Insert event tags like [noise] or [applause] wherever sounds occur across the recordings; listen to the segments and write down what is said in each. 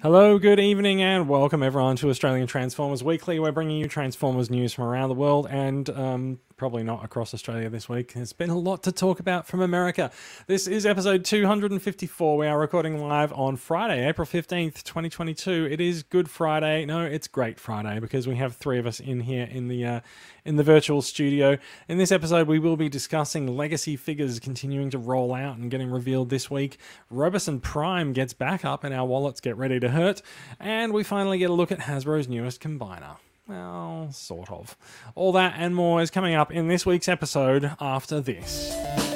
Hello, good evening, and welcome everyone to Australian Transformers Weekly. We're bringing you Transformers news from around the world and um, probably not across Australia this week. There's been a lot to talk about from America. This is episode 254. We are recording live on Friday, April 15th, 2022. It is Good Friday. No, it's Great Friday because we have three of us in here in the uh, in the virtual studio. In this episode, we will be discussing legacy figures continuing to roll out and getting revealed this week. Robosen Prime gets back up and our wallets get ready to hurt. And we finally get a look at Hasbro's newest combiner. Well, sort of. All that and more is coming up in this week's episode after this.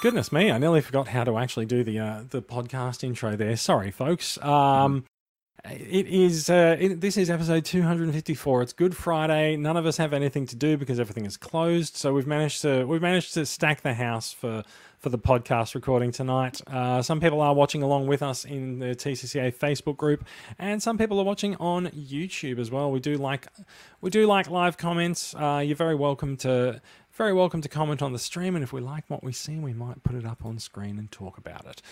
Goodness me, I nearly forgot how to actually do the uh, the podcast intro there. Sorry, folks. Um, it is uh, it, this is episode 254. It's Good Friday. None of us have anything to do because everything is closed. So we've managed to we've managed to stack the house for for the podcast recording tonight. Uh, some people are watching along with us in the TCCA Facebook group, and some people are watching on YouTube as well. We do like we do like live comments. Uh, you're very welcome to very welcome to comment on the stream, and if we like what we see, we might put it up on screen and talk about it.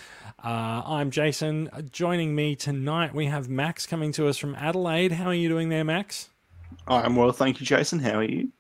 Uh, I'm Jason. Joining me tonight, we have Max coming to us from Adelaide. How are you doing there, Max? I'm well, thank you, Jason. How are you?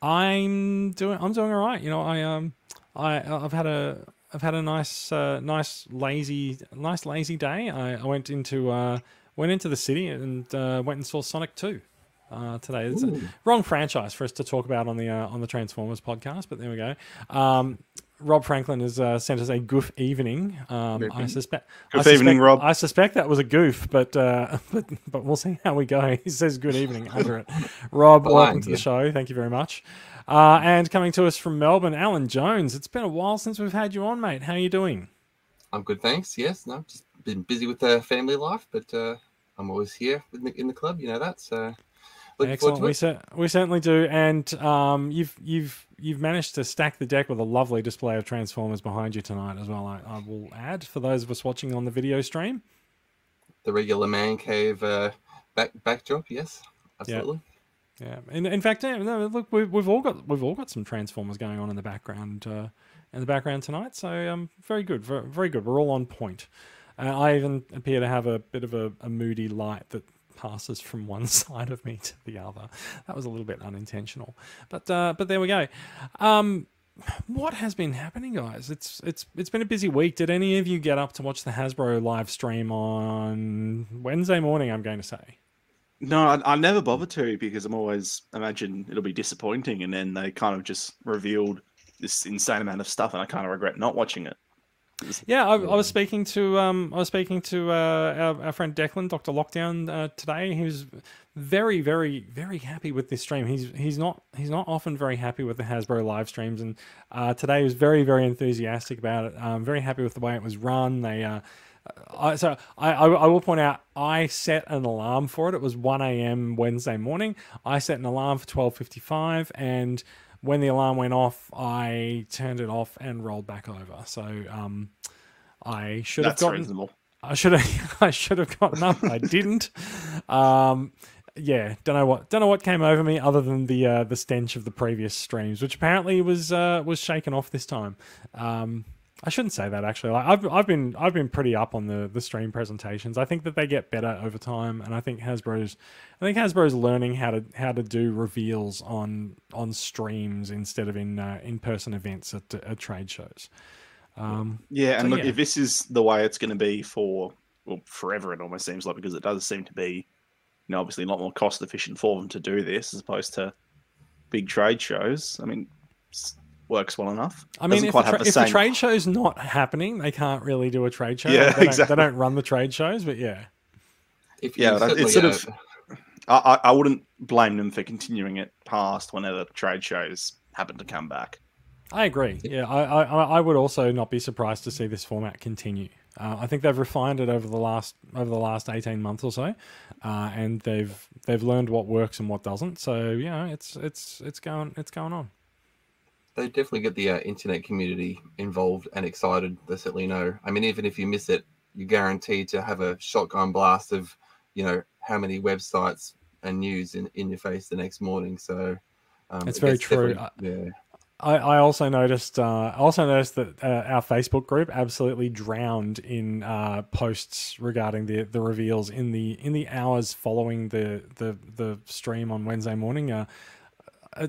I'm doing. I'm doing all right. You know, I um, I I've had a I've had a nice uh, nice lazy nice lazy day. I, I went into uh, went into the city and uh, went and saw Sonic Two uh, today. It's a wrong franchise for us to talk about on the uh, on the Transformers podcast, but there we go. Um, Rob Franklin has uh, sent us a goof evening. Um, I suspect. Good I suspect, evening, Rob. I suspect that was a goof, but uh, [laughs] but but we'll see how we go. [laughs] He says good evening under it. Rob, welcome to the show. Thank you very much. Uh, and coming to us from Melbourne, Alan Jones. It's been a while since we've had you on, mate. How are you doing? I'm good, thanks. Yes, no, just been busy with the family life, but uh, I'm always here in the, in the club. You know that. So Excellent. We, to it. cer- we certainly do, and um, you've you've you've managed to stack the deck with a lovely display of Transformers behind you tonight as well. I, I will add for those of us watching on the video stream. The regular man cave uh, back backdrop. Yes, absolutely. Yeah, in, in fact, yeah, no, look, we've, we've all got we've all got some Transformers going on in the background uh, in the background tonight. So um, very good, very, very good. We're all on point. Uh, I even appear to have a bit of a, a moody light that passes from one [laughs] side of me to the other. That was a little bit unintentional, but uh, but there we go. Um, what has been happening, guys? It's it's it's been a busy week. Did any of you get up to watch the Hasbro live stream on Wednesday morning? I'm going to say. No, I, I never bother to because I'm always imagine it'll be disappointing, and then they kind of just revealed this insane amount of stuff, and I kind of regret not watching it. Yeah, I, I was speaking to um, I was speaking to uh, our, our friend Declan, Doctor Lockdown, uh, today. He was very, very, very happy with this stream. He's he's not he's not often very happy with the Hasbro live streams, and uh, today he was very, very enthusiastic about it. Um, very happy with the way it was run. They uh, I, so I, I, will point out I set an alarm for it. It was one a.m. Wednesday morning. I set an alarm for twelve fifty-five, and when the alarm went off, I turned it off and rolled back over. So um, I should That's have gotten. reasonable. I should have. [laughs] I should have gotten up. I didn't. Um, yeah, don't know what. Don't know what came over me other than the uh, the stench of the previous streams, which apparently was uh, was shaken off this time. Um, I shouldn't say that actually. Like I've I've been I've been pretty up on the the stream presentations. I think that they get better over time, and I think Hasbro's I think Hasbro's learning how to how to do reveals on on streams instead of in uh, in person events at, at trade shows. Um, Yeah, and So, look, yeah. if this is the way it's going to be for well forever, it almost seems like because it does seem to be, you know, obviously a lot more cost efficient for them to do this as opposed to big trade shows. I mean, works well enough. I mean, if, quite the, have tra- the if the trade show's not happening, they can't really do a trade show. Yeah, they, don't, exactly. they don't run the trade shows, but yeah. If Yeah, you that- it's sort of- I, I I wouldn't blame them for continuing it past whenever trade shows happen to come back. I agree. Yeah, I, I, I I would also not be surprised to see this format continue. Uh, I think they've refined it over the last over the last eighteen months or so, uh, and they've they've learned what works and what doesn't. So you know, it's it's it's going it's going on. They definitely get the uh, internet community involved and excited. They certainly know. I mean, even if you miss it, you're guaranteed to have a shotgun blast of, you know, how many websites and news in, in your face the next morning. So um, it's very true. Yeah. I, I also noticed. Uh, also noticed that uh, our Facebook group absolutely drowned in uh, posts regarding the the reveals in the in the hours following the the the stream on Wednesday morning.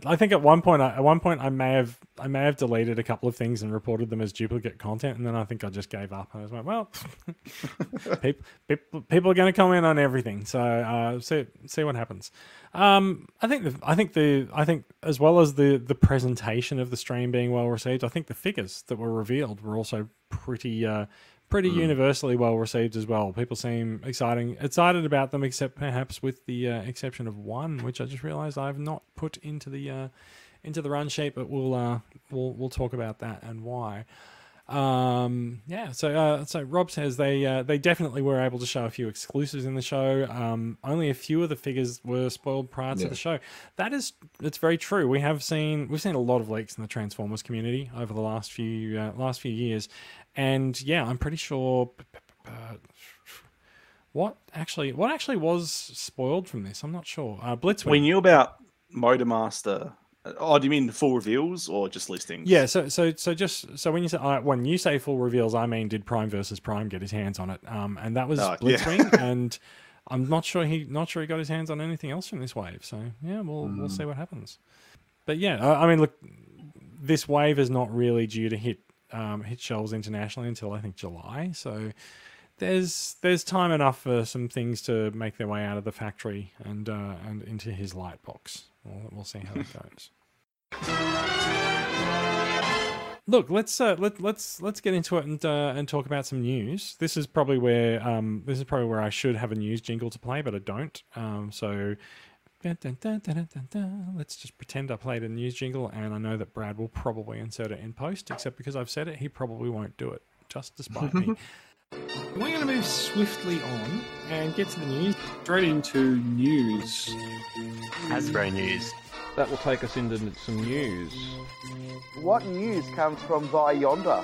I think at one point, at one point, I may have, I may have deleted a couple of things and reported them as duplicate content, and then I think I just gave up. I was like, well, [laughs] people, people, people, are going to comment on everything, so uh, see, see what happens. Um, I think, the, I think the, I think as well as the the presentation of the stream being well received, I think the figures that were revealed were also pretty, uh, pretty mm. universally well received as well. People seem exciting, excited about them, except perhaps with the uh, exception of one, which I just realised I've not put into the uh, into the run sheet, but we'll uh, we'll we'll talk about that and why. Um, yeah, so uh, so Rob says they uh, they definitely were able to show a few exclusives in the show. Um, only a few of the figures were spoiled prior to yeah. the show. That is, it's very true. We have seen we've seen a lot of leaks in the Transformers community over the last few uh, last few years, and yeah, I'm pretty sure. Uh, what actually? What actually was spoiled from this? I'm not sure. Uh, Blitzwing. We knew about Motormaster. Oh, do you mean full reveals or just listings? Yeah. So, so, so just so when you say uh, when you say full reveals, I mean did Prime versus Prime get his hands on it? Um, and that was oh, Blitzwing, yeah. [laughs] and I'm not sure he not sure he got his hands on anything else from this wave. So yeah, we'll mm. we'll see what happens. But yeah, I, I mean, look, this wave is not really due to hit um, hit shelves internationally until I think July. So there's there's time enough for some things to make their way out of the factory and uh, and into his light box. We'll, we'll see how that goes. Look, let's uh, let let's let's get into it and uh, and talk about some news. This is probably where um, this is probably where I should have a news jingle to play, but I don't. Um, so Dun, dun, dun, Let's just pretend I played a news jingle, and I know that Brad will probably insert it in post, except because I've said it, he probably won't do it, just despite me. [laughs] We're going to move swiftly on and get to the news. Straight into news. Hasbro news. That will take us into some news. What news comes from via yonder?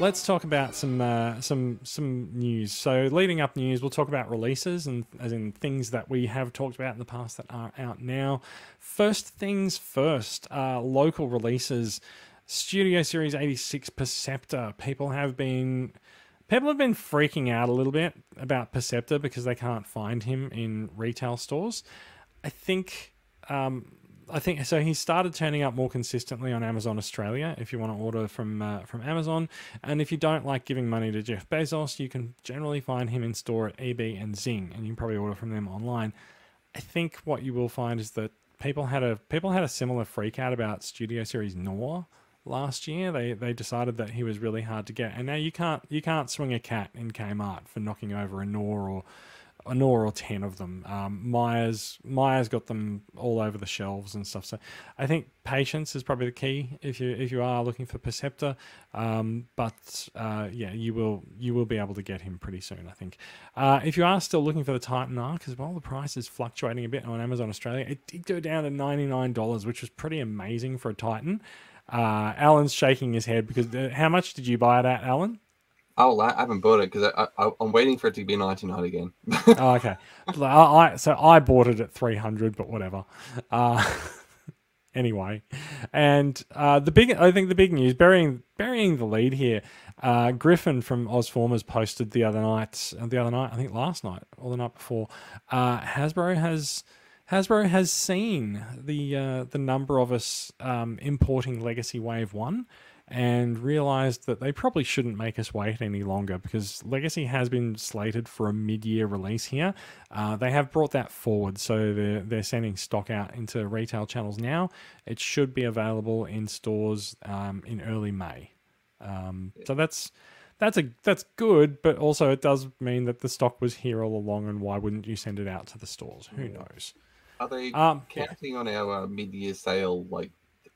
Let's talk about some uh, some some news. So, leading up news, we'll talk about releases and as in things that we have talked about in the past that are out now. First things first, uh, local releases. Studio Series 86 Perceptor. People have been people have been freaking out a little bit about Perceptor because they can't find him in retail stores. I think um, I think so. He started turning up more consistently on Amazon Australia. If you want to order from uh, from Amazon, and if you don't like giving money to Jeff Bezos, you can generally find him in store at EB and Zing, and you can probably order from them online. I think what you will find is that people had a people had a similar freak out about Studio Series Noir last year. They they decided that he was really hard to get, and now you can't you can't swing a cat in Kmart for knocking over a Noir or a Noir or ten of them. Um, Myers Myers got them all over the shelves and stuff. So I think patience is probably the key if you if you are looking for Perceptor. Um, but uh, yeah, you will you will be able to get him pretty soon. I think. Uh, if you are still looking for the Titan Ark, as well, the price is fluctuating a bit on Amazon Australia. It did go down to ninety nine dollars, which was pretty amazing for a Titan. Uh, Alan's shaking his head because uh, how much did you buy it at, Alan? Oh, I haven't bought it because I, am waiting for it to be 99 again. [laughs] oh, okay. I, I, so I bought it at 300, but whatever. Uh, [laughs] anyway, and uh, the big, I think the big news, burying burying the lead here. Uh, Griffin from Ozformers posted the other night, uh, the other night, I think last night or the night before. Uh, Hasbro has Hasbro has seen the uh, the number of us um, importing Legacy Wave One and realized that they probably shouldn't make us wait any longer because Legacy has been slated for a mid-year release here. Uh, they have brought that forward, so they're they're sending stock out into retail channels now. It should be available in stores um, in early May. Um, so that's that's a that's good, but also it does mean that the stock was here all along, and why wouldn't you send it out to the stores? Who knows? Are they um, counting yeah. on our uh, mid-year sale like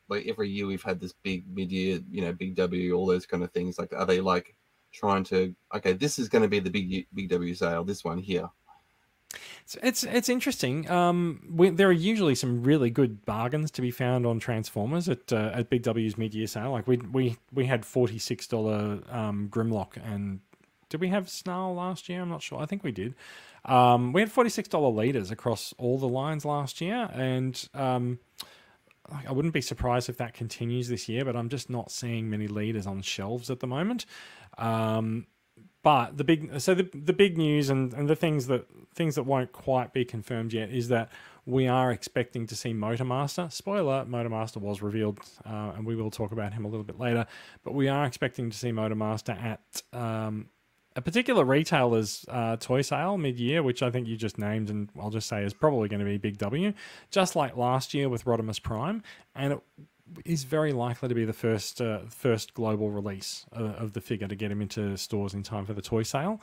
like every year we've had this big mid-year, you know, big W, all those kind of things. Like, are they like trying to okay, this is going to be the big big W sale, this one here? It's it's, it's interesting. Um, we, there are usually some really good bargains to be found on Transformers at uh, at Big W's mid year sale. Like we we we had forty six dollar um, Grimlock and did we have Snarl last year? I'm not sure. I think we did. Um, we had forty six dollar leaders across all the lines last year, and um, I wouldn't be surprised if that continues this year. But I'm just not seeing many leaders on shelves at the moment. Um, but the big so the the big news and, and the things that things that won't quite be confirmed yet is that we are expecting to see Motormaster. Spoiler: Motormaster was revealed, uh, and we will talk about him a little bit later. But we are expecting to see Motormaster at um, a particular retailer's uh, toy sale mid-year, which I think you just named, and I'll just say is probably going to be Big W, just like last year with Rodimus Prime, and it is very likely to be the first uh, first global release uh, of the figure to get him into stores in time for the toy sale.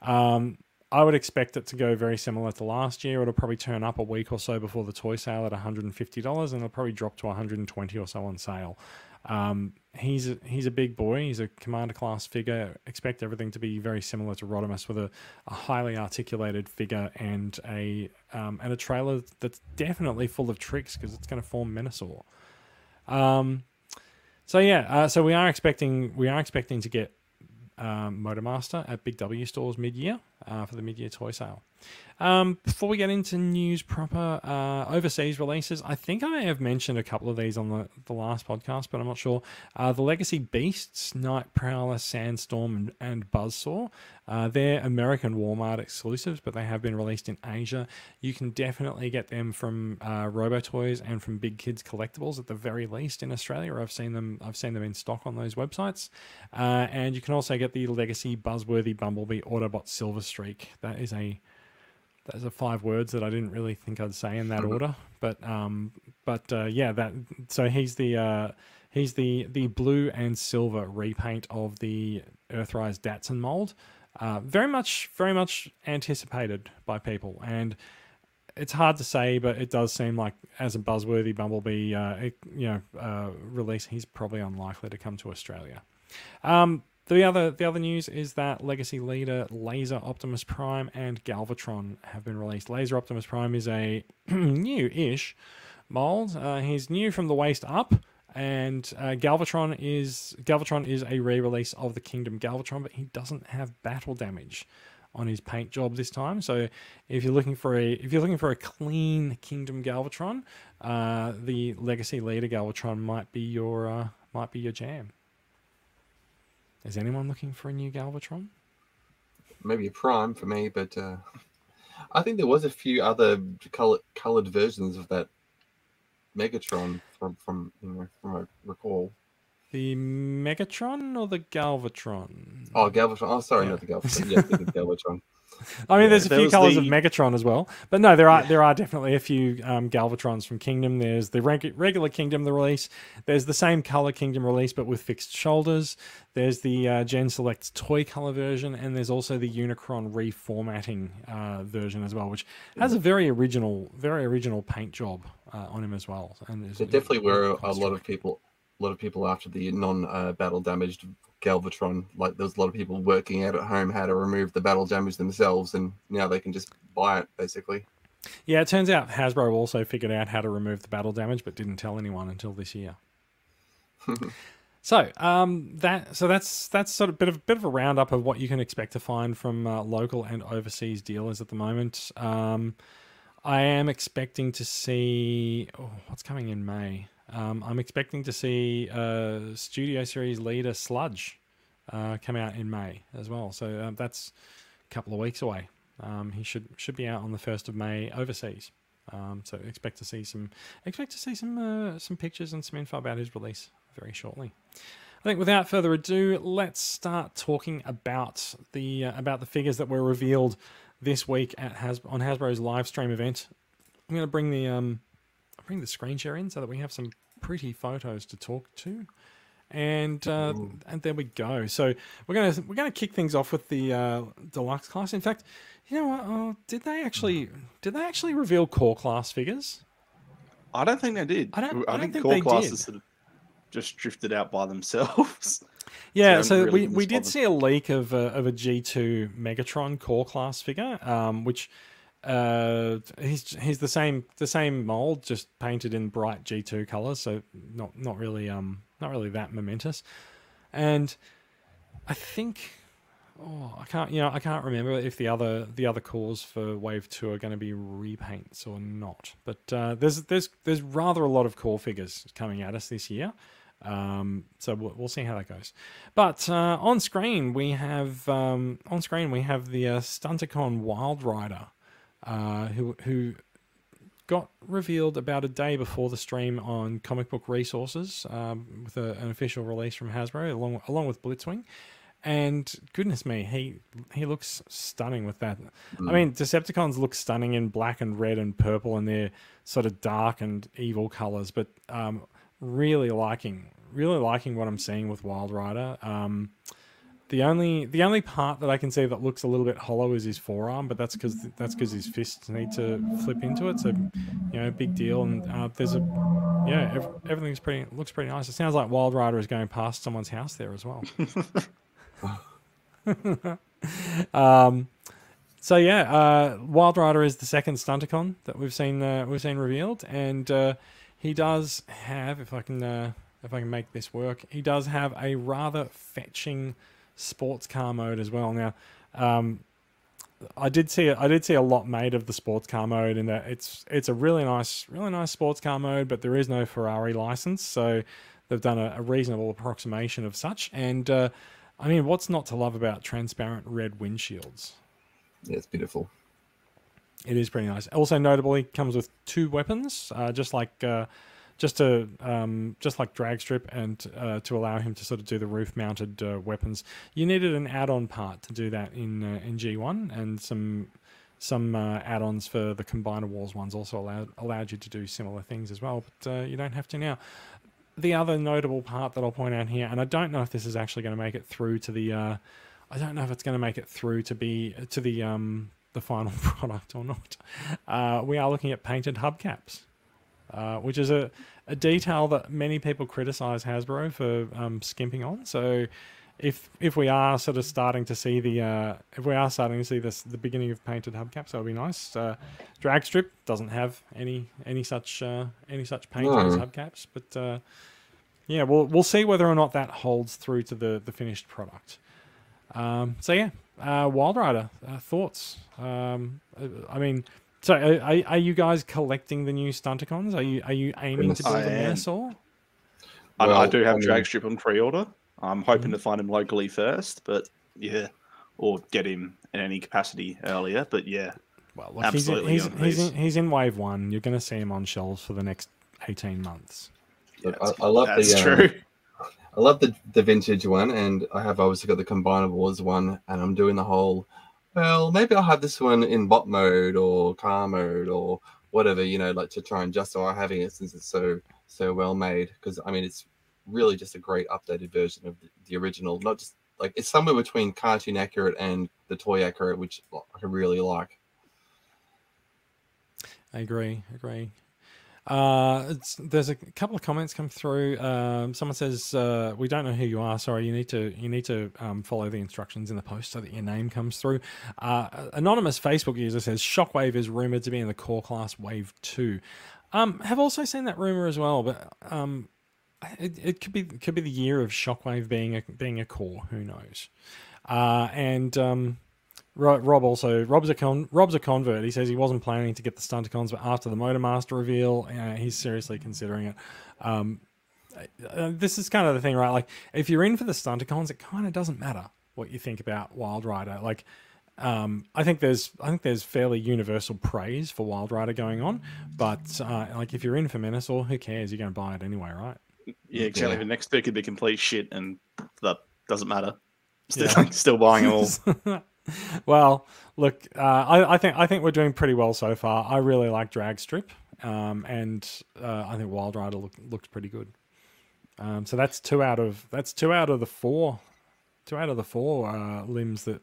Um, I would expect it to go very similar to last year. It'll probably turn up a week or so before the toy sale at $150, and it'll probably drop to 120 or so on sale. Um, he's a, he's a big boy. He's a commander class figure. Expect everything to be very similar to Rodimus, with a, a highly articulated figure and a um, and a trailer that's definitely full of tricks because it's going to form Menasor. Um, so yeah, uh, so we are expecting we are expecting to get um, Motormaster at Big W stores mid year uh, for the mid year toy sale. Um, before we get into news proper, uh, overseas releases, I think I have mentioned a couple of these on the, the last podcast, but I'm not sure. Uh, the Legacy Beasts, Night Prowler, Sandstorm, and, and Buzzsaw. Uh, they're American Walmart exclusives, but they have been released in Asia. You can definitely get them from uh, Robotoys and from Big Kids Collectibles at the very least in Australia. I've seen them. I've seen them in stock on those websites, uh, and you can also get the Legacy Buzzworthy Bumblebee Autobot Silver Streak. That is a those are five words that I didn't really think I'd say in that order, but um, but uh, yeah, that so he's the uh, he's the the blue and silver repaint of the Earthrise Datsun mold. Uh, very much, very much anticipated by people, and it's hard to say, but it does seem like as a buzzworthy Bumblebee, uh, it, you know, uh, release, he's probably unlikely to come to Australia. Um, the other the other news is that Legacy Leader Laser Optimus Prime and Galvatron have been released. Laser Optimus Prime is a [clears throat] new-ish mold. Uh, he's new from the waist up, and uh, Galvatron is Galvatron is a re-release of the Kingdom Galvatron, but he doesn't have battle damage on his paint job this time. So if you're looking for a if you're looking for a clean Kingdom Galvatron, uh, the Legacy Leader Galvatron might be your uh, might be your jam. Is anyone looking for a new Galvatron? Maybe a prime for me, but uh, I think there was a few other color, colored versions of that Megatron from from you know, from I recall. The Megatron or the Galvatron? Oh, Galvatron. Oh, sorry, Yeah. not the Galvatron. Yeah, the Galvatron. [laughs] I mean, there's a there few was colors of Megatron as well, but no, there are there are definitely a few um, Galvatrons from Kingdom. There's the reg- regular Kingdom the release. There's the same color Kingdom release, but with fixed shoulders. There's the uh, Gen Selects toy color version, and there's also the Unicron reformatting uh, version as well, which has a very original, very original paint job uh, on him as well. And is- There definitely were a lot of people, a lot of people after the non-battle damaged Galvatron. Like there was a lot of people working out at home how to remove the battle damage themselves, and now they can just buy it basically. Yeah, it turns out Hasbro also figured out how to remove the battle damage, but didn't tell anyone until this year. [laughs] so um, that so that's that's sort of bit of bit of a roundup of what you can expect to find from uh, local and overseas dealers at the moment. Um, I am expecting to see oh, what's coming in May. Um, I'm expecting to see uh, Studio Series leader Sludge uh, come out in May as well. So uh, that's a couple of weeks away. Um, he should should be out on the first of May overseas. Um, so expect to see some expect to see some uh, some pictures and some info about his release very shortly. I think without further ado, let's start talking about the uh, about the figures that were revealed this week at Has- on Hasbro's live stream event. I'm going to bring the um, I'll bring the screen share in so that we have some pretty photos to talk to. And uh, and there we go. So we're gonna we're gonna kick things off with the uh, deluxe class. In fact, you know what? Oh, did they actually did they actually reveal core class figures? I don't think they did. I don't- I don't think, think core they classes did. sort of just drifted out by themselves. [laughs] Yeah, haven't so really we, we did see a leak of a, of a G2 Megatron core class figure, um, which Uh, he's he's the same the same mold, just painted in bright G two colors, so not not really um not really that momentous. And I think oh I can't you know I can't remember if the other the other cores for Wave two are going to be repaints or not. But uh, there's there's there's rather a lot of core figures coming at us this year. Um, so we'll, we'll see how that goes. But uh, on screen we have um, on screen we have the uh, Stunticon Wild Rider, uh, who who got revealed about a day before the stream on Comic Book Resources um, with a, an official release from Hasbro along along with Blitzwing. And goodness me, he he looks stunning with that. I mean, Decepticons look stunning in black and red and purple and their sort of dark and evil colors, but um, really liking really liking what I'm seeing with Wild Rider. Um, the only the only part that I can see that looks a little bit hollow is his forearm, but that's because that's because his fists need to flip into it. So you know, big deal. And uh, there's a yeah, ev- everything's pretty looks pretty nice. It sounds like Wild Rider is going past someone's house there as well. [laughs] [laughs] um, so yeah, uh, Wild Rider is the second Stunticon that we've seen uh, we've seen revealed, and uh, he does have, if I can uh, if I can make this work, he does have a rather fetching sports car mode as well. Now, um, I did see I did see a lot made of the sports car mode in that it's it's a really nice really nice sports car mode, but there is no Ferrari license, so they've done a, a reasonable approximation of such. And uh, I mean, what's not to love about transparent red windshields? Yeah, it's beautiful. It is pretty nice. Also, notably, comes with two weapons, uh, just like uh, just to um, just like drag strip, and uh, to allow him to sort of do the roof-mounted uh, weapons. You needed an add-on part to do that in uh, in G1, and some some uh, add-ons for the Combiner Wars ones also allowed allowed you to do similar things as well, but uh, you don't have to now. The other notable part that I'll point out here, and I don't know if this is actually going to make it through to the. Uh, I don't know if it's going to make it through to be to the um, the final [laughs] product or not. We are looking at painted hubcaps, uh, which is a, a detail that many people criticize Hasbro for um, skimping on. So, if if we are sort of starting to see the uh, if we are starting to see this the beginning of painted hubcaps, that would be nice. Uh, Drag strip doesn't have any any such uh, any such paint No. hubcaps, but uh, yeah, we'll we'll see whether or not that holds through to the the finished product. Um, so yeah, uh, Wild Rider uh, thoughts. Um, I mean, so are, are- are you guys collecting the new Stunticons? Are you are you aiming to Goodness. build a I am. Menasor? I, I Well, do have I mean- Dragstrip on pre-order. I'm hoping to find him locally first, but yeah, or get him in any capacity earlier. But yeah, Well, look, he's in, Absolutely he's, on he's, these. in, he's in wave one. You're going to see him on shelves for the next 18 months. Look, that's- I, I love that's the um, true. I love the, the vintage one, and I have obviously got the Combiner Wars one, and I'm doing the whole. Well, maybe I'll have this one in bot mode or car mode or whatever, you know, like to try and justify having it since it's so so well made. Because I mean, it's really just a great updated version of the, the original. Not just like it's somewhere between cartoon accurate and the toy accurate, which I really like. I agree. Agree. Uh, there's a couple of comments come through. Um, someone says, uh, "We don't know who you are. Sorry, you need to you need to um, follow the instructions in the post so that your name comes through." Uh, anonymous Facebook user says, "Shockwave is rumored to be in the core class Wave 2. Um, have also seen that rumor as well, but um, it, it could be could be the year of Shockwave being a being a core. Who knows? Uh, and um, Rob also Rob's a con- Rob's a convert. He says he wasn't planning to get the Stunticons, but after the Motormaster reveal, uh, he's seriously considering it. Um, uh, this is kind of the thing, right? Like, if you're in for the Stunticons, it kind of doesn't matter what you think about Wild Rider. Like, um, I think there's I think there's fairly universal praise for Wild Rider going on, but uh, like if you're in for Menasor, who cares? You're going to buy it anyway, right? Yeah, exactly. Yeah. The next two could be complete shit, and that doesn't matter. Still, Yeah. [laughs] still buying them all. [laughs] [laughs] well, look, uh, I, I think I think we're doing pretty well so far. I really like Drag Strip, um, and uh, I think Wild Rider look, looked pretty good. Um, so that's two out of that's two out of the four, two out of the four uh, limbs that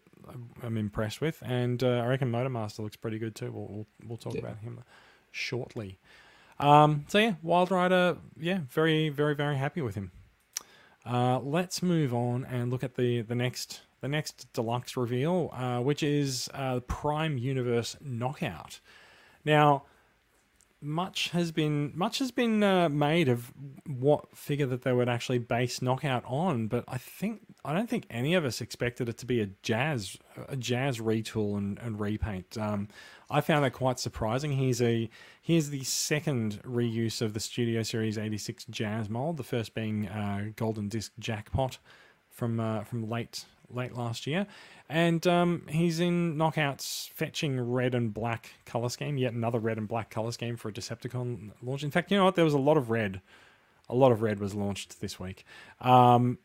I'm impressed with, and uh, I reckon Motormaster looks pretty good too. We'll we'll, we'll talk Yeah. about him shortly. Um, so yeah, Wild Rider, yeah, very very very happy with him. Uh, let's move on and look at the the next the next deluxe reveal, uh, which is uh, Prime Universe Knockout. Now, much has been much has been uh, made of what figure that they would actually base Knockout on, but I think I don't think any of us expected it to be a jazz a jazz retool and, and repaint. Um, I found that quite surprising. He's a here's the second reuse of the Studio Series eighty six jazz mold. The first being uh, Golden Disc Jackpot from uh, from late late last year, and um, he's in knockouts fetching red and black color scheme. Yet another red and black color scheme for a Decepticon launch. In fact, you know what? There was a lot of red. A lot of red was launched this week. Um,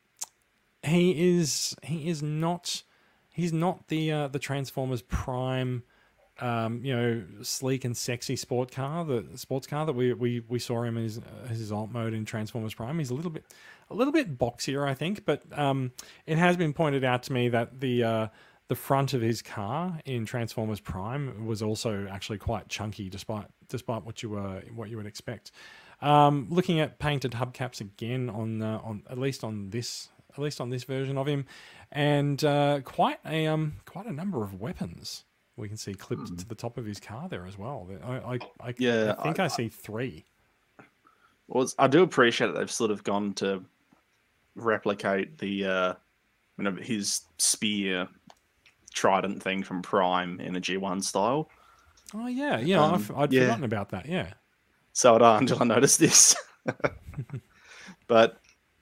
he is he is not he's not the uh, the Transformers Prime. Um, you know, sleek and sexy sport car, the sports car that we we, we saw him as, as his alt mode in Transformers Prime. He's a little bit a little bit boxier, I think, but um, it has been pointed out to me that the uh, the front of his car in Transformers Prime was also actually quite chunky, despite despite what you were what you would expect. Um, looking at painted hubcaps again on uh, on at least on this at least on this version of him, and uh, quite a um quite a number of weapons we can see clipped Hmm. to the top of his car there as well. I I, I, Yeah, I think I, I- see three. Well, I do appreciate that they've sort of gone to replicate the, uh, you know, his spear trident thing from Prime in a G1 style. Oh yeah, yeah, Um, I've, I'd yeah. forgotten about that. Yeah. So I until I noticed this. [laughs] but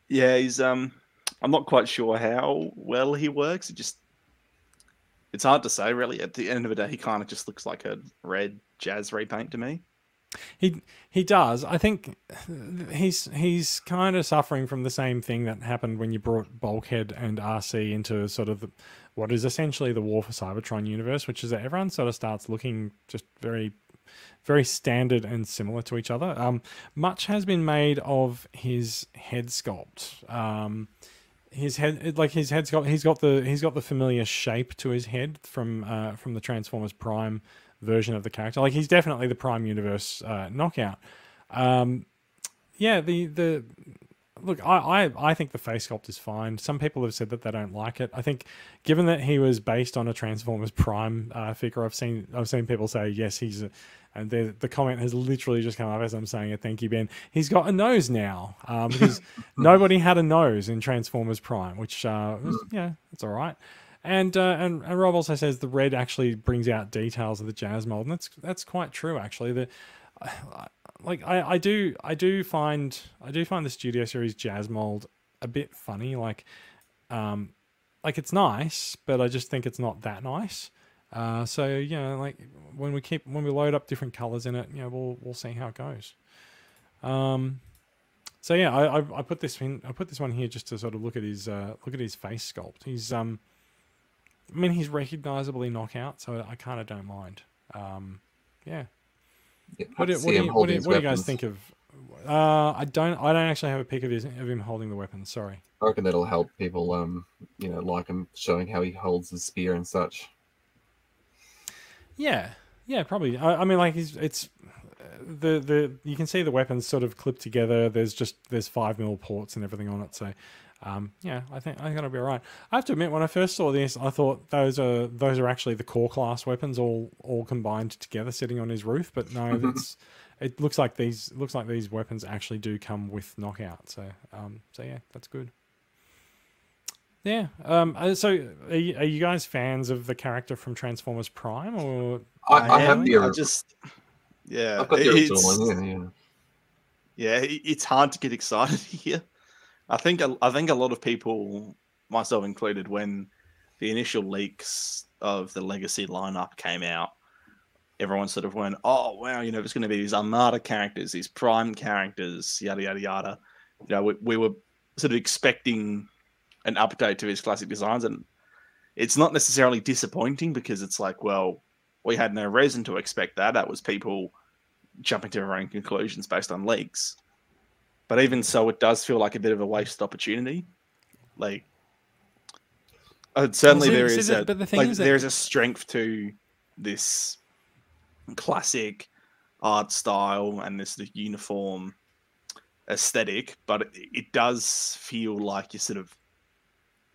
yeah, he's um I'm not quite sure how well he works. It just it's hard to say really. At the end of the day, he kind of just looks like a red jazz repaint to me. He he does. I think he's he's kind of suffering from the same thing that happened when you brought Bulkhead and RC into sort of the, what is essentially the War for Cybertron universe, which is that everyone sort of starts looking just very very standard and similar to each other. Um, much has been made of his head sculpt. Um, his head, like his head's got he's got the he's got the familiar shape to his head from uh, from the Transformers Prime version of the character. Like he's definitely the Prime Universe uh, knockout. Um, yeah, the the look, I, I I think the face sculpt is fine. Some people have said that they don't like it. I think, given that he was based on a Transformers Prime uh, figure, I've seen I've seen people say yes, he's. A, and the, the comment has literally just come up as I'm saying it. Thank you, Ben. He's got a nose now um, because [laughs] nobody had a nose in Transformers Prime, which uh, was, yeah, it's all right. And, uh, and and Rob also says the red actually brings out details of the jazz mold, and that's that's quite true actually. The like I, I do I do find I do find the Studio Series jazz mold a bit funny. Like um like it's nice, but I just think it's not that nice. Uh, so you know, like when we keep when we load up different colors in it, you know, we'll we'll see how it goes. Um, so yeah, I, I put this in I put this one here just to sort of look at his uh, look at his face sculpt. He's um, I mean he's recognizably knockout, so I kind of don't mind. Um, yeah. What do, what do, you, what, do, holding you- his what do you guys think of? Uh, I don't I don't actually have a pic of his of him holding the weapon. Sorry. I reckon that'll help people, um, you know, like him showing how he holds his spear and such. Yeah, yeah, probably. I, I mean, like he's it's the the you can see the weapons sort of clipped together. There's just there's five mil ports and everything on it. So, um, yeah, I think I think it'll be all right. I have to admit, when I first saw this, I thought those are those are actually the core class weapons all all combined together, sitting on his roof. But no, that's it looks like these looks like these weapons actually do come with knockout. So, um, so yeah, that's good. Yeah. Um. uh, So, are you, are you guys fans of the character from Transformers Prime, or I, I, have am, the, I just yeah, I've got the original it's- one. Yeah, yeah. yeah, it's hard to get excited [laughs] here. I think I think a lot of people, myself included, when the initial leaks of the Legacy lineup came out, everyone sort of went, "Oh wow, you know, it's going to be these Armada characters, these Prime characters, yada yada yada." You know, we, we were sort of expecting an update to his classic designs, and it's not necessarily disappointing because it's like, well, we had no reason to expect that. That was people jumping to their own conclusions based on leaks. But even so, it does feel like a bit of a wasted opportunity. Like, uh, certainly see- there see, is a but the thing like, is that- there is a strength to this classic art style and this the uniform aesthetic, but it, it does feel like you sort of,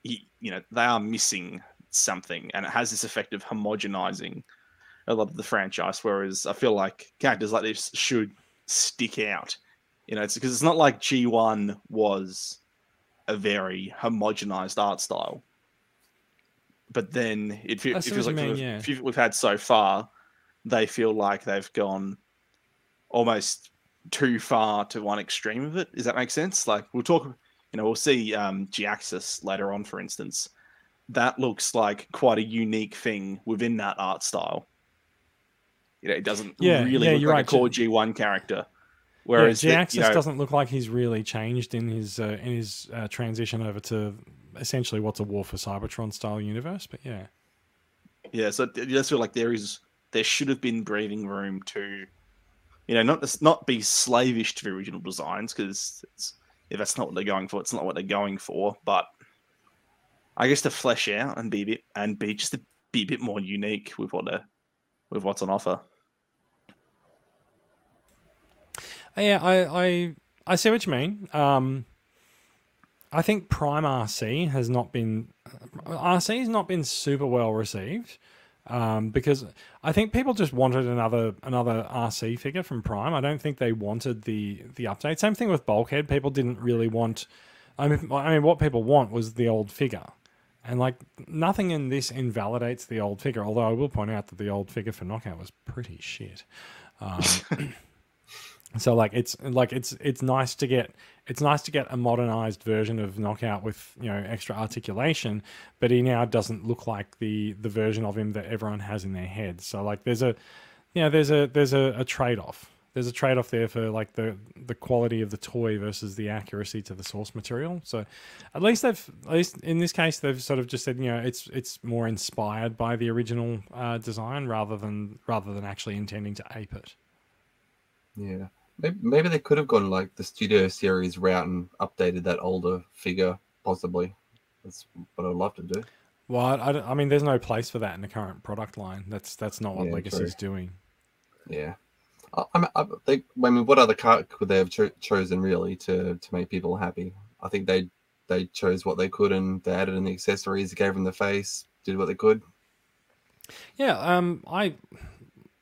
you know, they are missing something, and it has this effect of homogenizing a lot of the franchise. Whereas I feel like characters like this should stick out. You know, it's because it's not like G1 was a very homogenized art style. But then it, fe- it feels like mean, yeah. few we've had so far, they feel like they've gone almost too far to one extreme of it. Does that make sense? Like we'll talk, you know, we'll see um, Jhiaxus later on, for instance. That looks like quite a unique thing within that art style. You know, it doesn't Yeah, really yeah, look you're like right. a core G1 character. Whereas Whereas yeah, the- Jhiaxus you know, doesn't look like he's really changed in his uh, in his uh, transition over to essentially what's a War for Cybertron style universe. But yeah, Yeah, so I just feel like there is there should have been breathing room to, you know, not not be slavish to the original designs because if that's not what they're going for, it's not what they're going for. But I guess to flesh out and be a bit and be just to be a bit more unique with what they with what's on offer. Uh, yeah, I I, I see what you mean. Um, I think Prime RC has not been RC has not been super well received. Um, because I think people just wanted another another RC figure from Prime. I don't think they wanted the the update. Same thing with Bulkhead. People didn't really want. I mean, I mean, what people want was the old figure, and like nothing in this invalidates the old figure. Although I will point out that the old figure for Knockout was pretty shit. Um, [coughs] [coughs] so like it's like it's it's nice to get it's nice to get a modernized version of Knockout with you know extra articulation, but he now doesn't look like the the version of him that everyone has in their head. So like there's a you know there's a there's a, a trade off. There's a trade off there for like the the quality of the toy versus the accuracy to the source material. So at least they've at least in this case they've sort of just said you know it's it's more inspired by the original uh, design rather than rather than actually intending to ape it. Yeah. Maybe, maybe they could have gone like the studio series route and updated that older figure, possibly. That's what I'd love to do. Well, I, I mean, there's no place for that in the current product line. That's that's not what Yeah, Legacy's doing. Yeah. I, I, I, they, I mean, what other card could they have cho- chosen really to, to make people happy? I think they they chose what they could and they added in the accessories, gave them the face, did what they could. Yeah, um, I,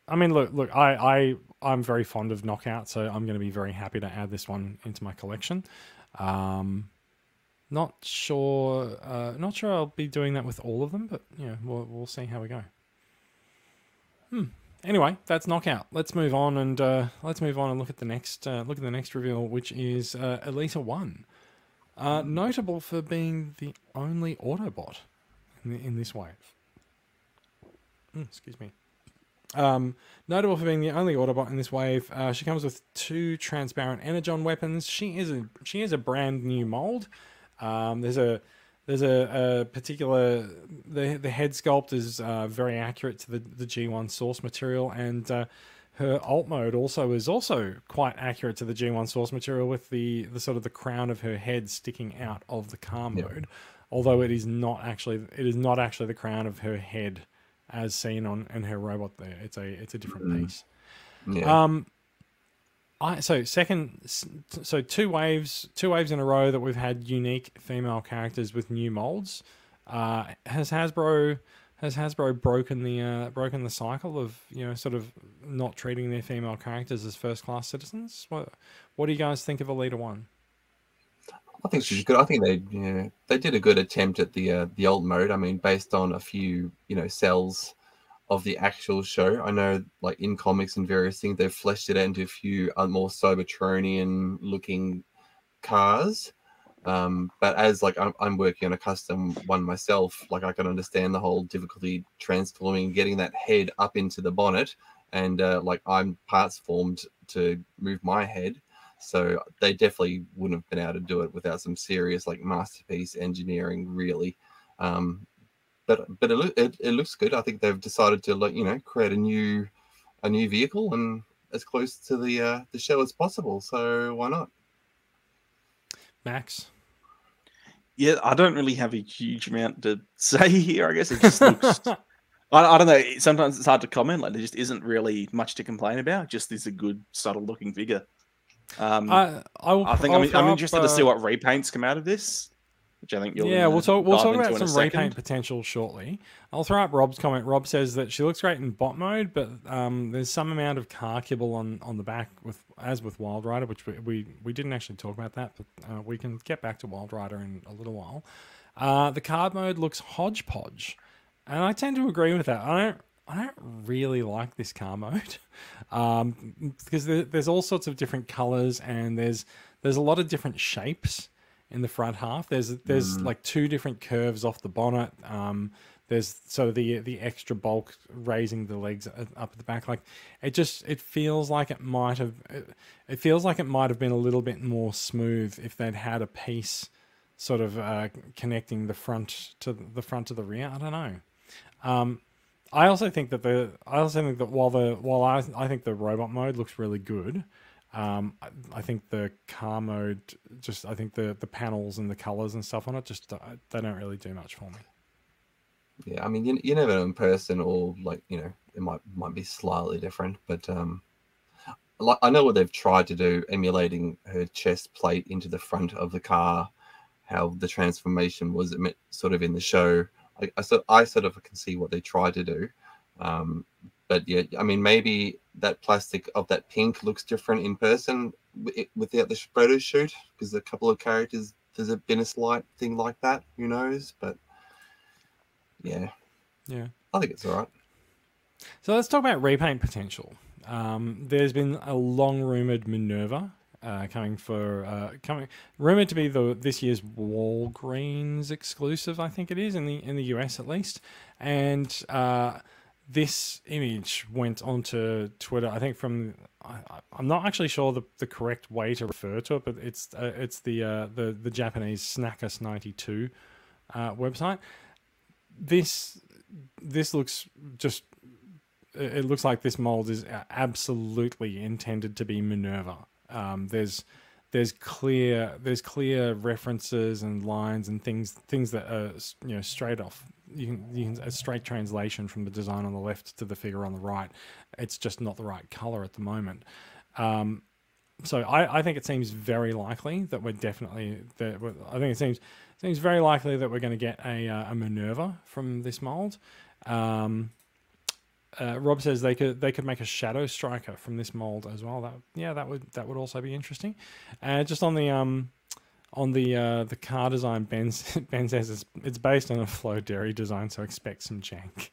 I mean, look, look, I, I, I'm very fond of Knockout, so I'm going to be very happy to add this one into my collection. Um, not sure, uh, not sure I'll be doing that with all of them, but know, we'll, we'll see how we go. Hmm. Anyway, that's Knockout. Let's move on and uh, let's move on and look at the next uh, look at the next reveal, which is uh, Elita One, uh, notable for being the only Autobot in, the, in this wave. Mm, excuse me. Um, notable for being the only Autobot in this wave, uh, she comes with two transparent energon weapons. She is a she is a brand new mold. Um, there's a there's a, a particular the the head sculpt is uh, very accurate to the the G1 source material, and uh, her alt mode also is also quite accurate to the G1 source material with the the sort of the crown of her head sticking out of the car Yep. mode. Although it is not actually it is not actually the crown of her head as seen on in her robot there. It's a it's a different Mm. piece. Yeah. Um, I so second, so two waves, two waves in a row that we've had unique female characters with new molds. Uh, has Hasbro has Hasbro broken the uh, broken the cycle of you know sort of not treating their female characters as first class citizens? What what do you guys think of Elita One? I think she's good. I think they they did a good attempt at the uh, the alt mode. I mean, based on a few you know cells of the actual show. I know like in comics and various things they've fleshed it out into a few uh, more Cybertronian looking cars. Um, but as like I'm, I'm working on a custom one myself, like I can understand the whole difficulty transforming, getting that head up into the bonnet, and uh, like I'm parts formed to move my head. So they definitely wouldn't have been able to do it without some serious like masterpiece engineering, really. Um, but but it, it, it looks good. I think they've decided to like you know create a new a new vehicle and as close to the uh, the show as possible. So why not? Max. Yeah, I don't really have a huge amount to [laughs] say here. I guess it just looks. [laughs] I, I don't know. Sometimes it's hard to comment. Like there just isn't really much to complain about. Just is a good, subtle looking figure. Um, I, I, will, I think I'll I'm, I'm up, interested to see uh, what repaints come out of this, which I think you'll. Yeah, we'll talk. We'll talk about some repaint potential shortly. I'll throw up Rob's comment. Rob says that she looks great in bot mode, but um, there's some amount of car kibble on, on the back with as with Wild Rider, which we, we, we didn't actually talk about that, but uh, we can get back to Wild Rider in a little while. Uh, the card mode looks hodgepodge, and I tend to agree with that. I don't I don't really like this car mode [laughs] um, because there, there's all sorts of different colors and there's there's a lot of different shapes in the front half. There's there's like two different curves off the bonnet. Um, there's so the the extra bulk raising the legs up at the back. Like it just it feels like it might have it, it feels like it might have been a little bit more smooth if they'd had a piece sort of uh, connecting the front to the front to the rear. I don't know. Um, I also think that the I also think that while the while I I think the robot mode looks really good, um, I, I think the car mode just I think the the panels and the colors and stuff on it just uh, they don't really do much for me. Yeah, I mean, you, you never know in person, or like you know, it might might be slightly different, but um, like I know what they've tried to do, emulating her chest plate into the front of the car, how the transformation was sort of in the show. I, I sort I sort of can see what they try to do, um, but yeah, I mean, maybe that plastic of that pink looks different in person without the photo shoot because a couple of characters there's a been a slight thing like that. Who knows? But yeah, Yeah. I think it's all right. So let's talk about repaint potential. Um, there's been a long rumored Minerva uh, coming for uh, coming rumored to be the this year's Walgreens exclusive. I think it is in the in the US at least, and uh, this image went onto Twitter. I think from I, I'm not actually sure the, the correct way to refer to it, but it's uh, it's the uh, the the Japanese Snackus ninety two website. This this looks just it looks like this mold is absolutely intended to be Minerva. Um, there's there's clear there's clear references and lines and things things that are you know straight off. You can, you can a straight translation from the design on the left to the figure on the right. It's just not the right color at the moment. Um, so I, I think it seems very likely that we're definitely that we're, I think it seems seems very likely that we're going to get a uh, a Minerva from this mold. Um, uh, Rob says they could they could make a Shadow Striker from this mold as well. That yeah, that would that would also be interesting. Uh, just on the um on the uh, the car design, Ben [laughs] Ben says it's, it's based on a Floro Dery design, so expect some jank.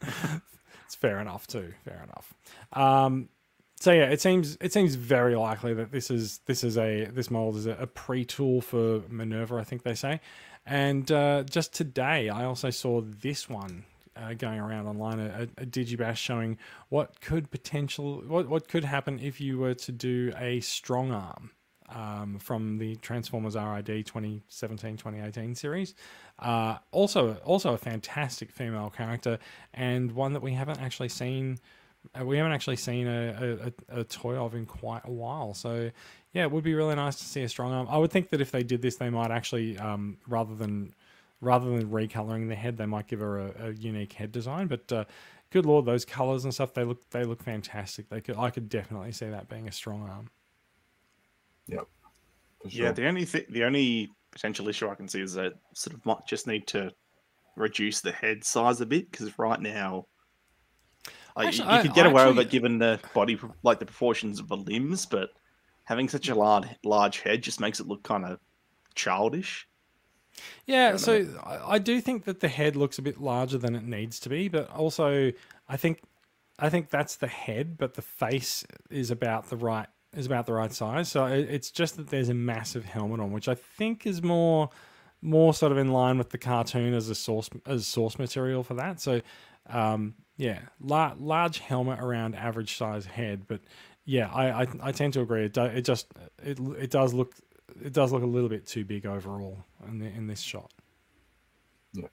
[laughs] it's fair enough too. Fair enough. Um, so yeah, it seems it seems very likely that this is this is a this mold is a, a pre-tool for Minerva, I think they say. And uh, just today, I also saw this one uh, going around online, a, a Digibash showing what could potential what what could happen if you were to do a Strongarm um, from the Transformers RID 2017-2018 series. Uh, also, also a fantastic female character and one that we haven't actually seen. Uh, we haven't actually seen a, a, a toy of in quite a while. So, yeah, it would be really nice to see a Strongarm. I would think that if they did this, they might actually, um, rather than rather than recoloring the head, they might give her a, a unique head design. But uh, good lord, those colors and stuff they look they look fantastic. They could I could definitely see that being a Strongarm. Yep. Sure. Yeah, the only th- the only potential issue I can see is that sort of might just need to reduce the head size a bit because right now, like, Actually, you, you I- could get I away with it given the body, like the proportions of the limbs, but having such a large large head just makes it look kind of childish. Yeah, so I, do think that the head looks a bit larger than it needs to be, but also I think I think that's the head, but the face is about the right is about the right size. So it's just that there's a massive helmet on, which I think is more more sort of in line with the cartoon as a source as source material for that. So um, yeah, la- large helmet around average size head, but yeah, I, I, I tend to agree. It, do, it just it it does look it does look a little bit too big overall in the, in this shot. Yeah.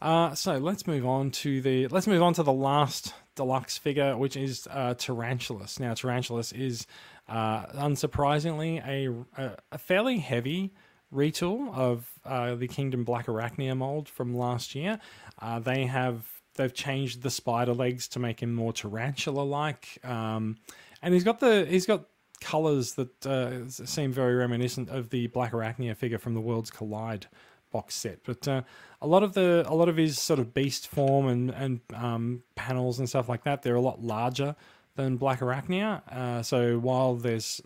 Uh, so let's move on to the let's move on to the last deluxe figure, which is uh, Tarantulas. Now, Tarantulas is uh, unsurprisingly a, a, a fairly heavy retool of uh, the Kingdom Black Arachnia mold from last year. Uh, they have they've changed the spider legs to make him more tarantula-like, um, and he's got the he's got colors that uh, seem very reminiscent of the Black Arachnia figure from the Worlds Collide box set. But uh, a lot of the a lot of his sort of beast form and and um, panels and stuff like that, they're a lot larger than Black Arachnia. Uh, so while there's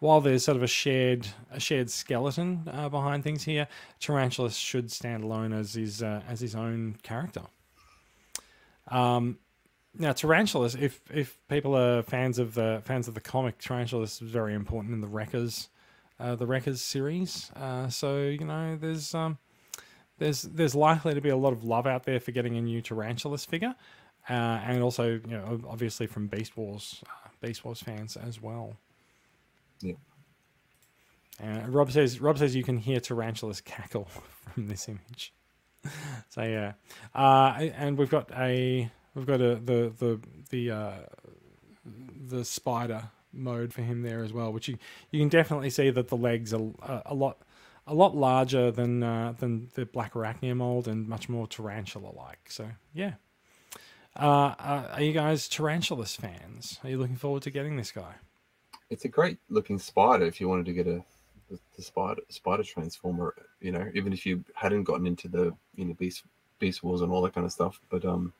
while there's sort of a shared a shared skeleton uh, behind things here, Tarantulas should stand alone as his uh, as his own character. Um, now Tarantulas, if if people are fans of the fans of the comic, Tarantulas is very important in the Wreckers, uh, the Wreckers series. Uh, so you know, there's um, there's there's likely to be a lot of love out there for getting a new Tarantulas figure, uh, and also you know obviously from Beast Wars, uh, Beast Wars fans as well. Yeah. Rob says Rob says you can hear tarantulas cackle [laughs] from this image. [laughs] so yeah, uh, and we've got a we've got a the the the uh, the spider mode for him there as well, which you you can definitely see that the legs are a, a lot a lot larger than uh, than the black arachnia mold and much more tarantula like. So yeah. Uh, uh, are you guys tarantulas fans? Are you looking forward to getting this guy? It's a great looking spider if you wanted to get a the, spider spider transformer. You know, even if you hadn't gotten into the you know beast beast wars and all that kind of stuff. But um,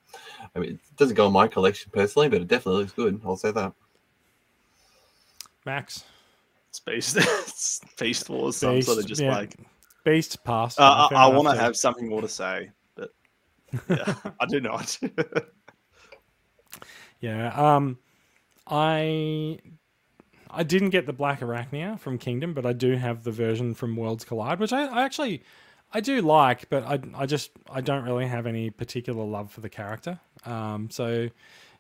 I mean, it doesn't go in my collection personally, but it definitely looks good. I'll say that. Max, Space [laughs] Beast, Wars. So I'm sort of just yeah. like, Beast pass. uh, I, I want to to- have something more to say, but yeah, [laughs] [laughs] I do not. Yeah. Um, I I didn't get the Black Arachnia from Kingdom, but I do have the version from Worlds Collide, which I, I actually I do like, but I I just I don't really have any particular love for the character. Um, so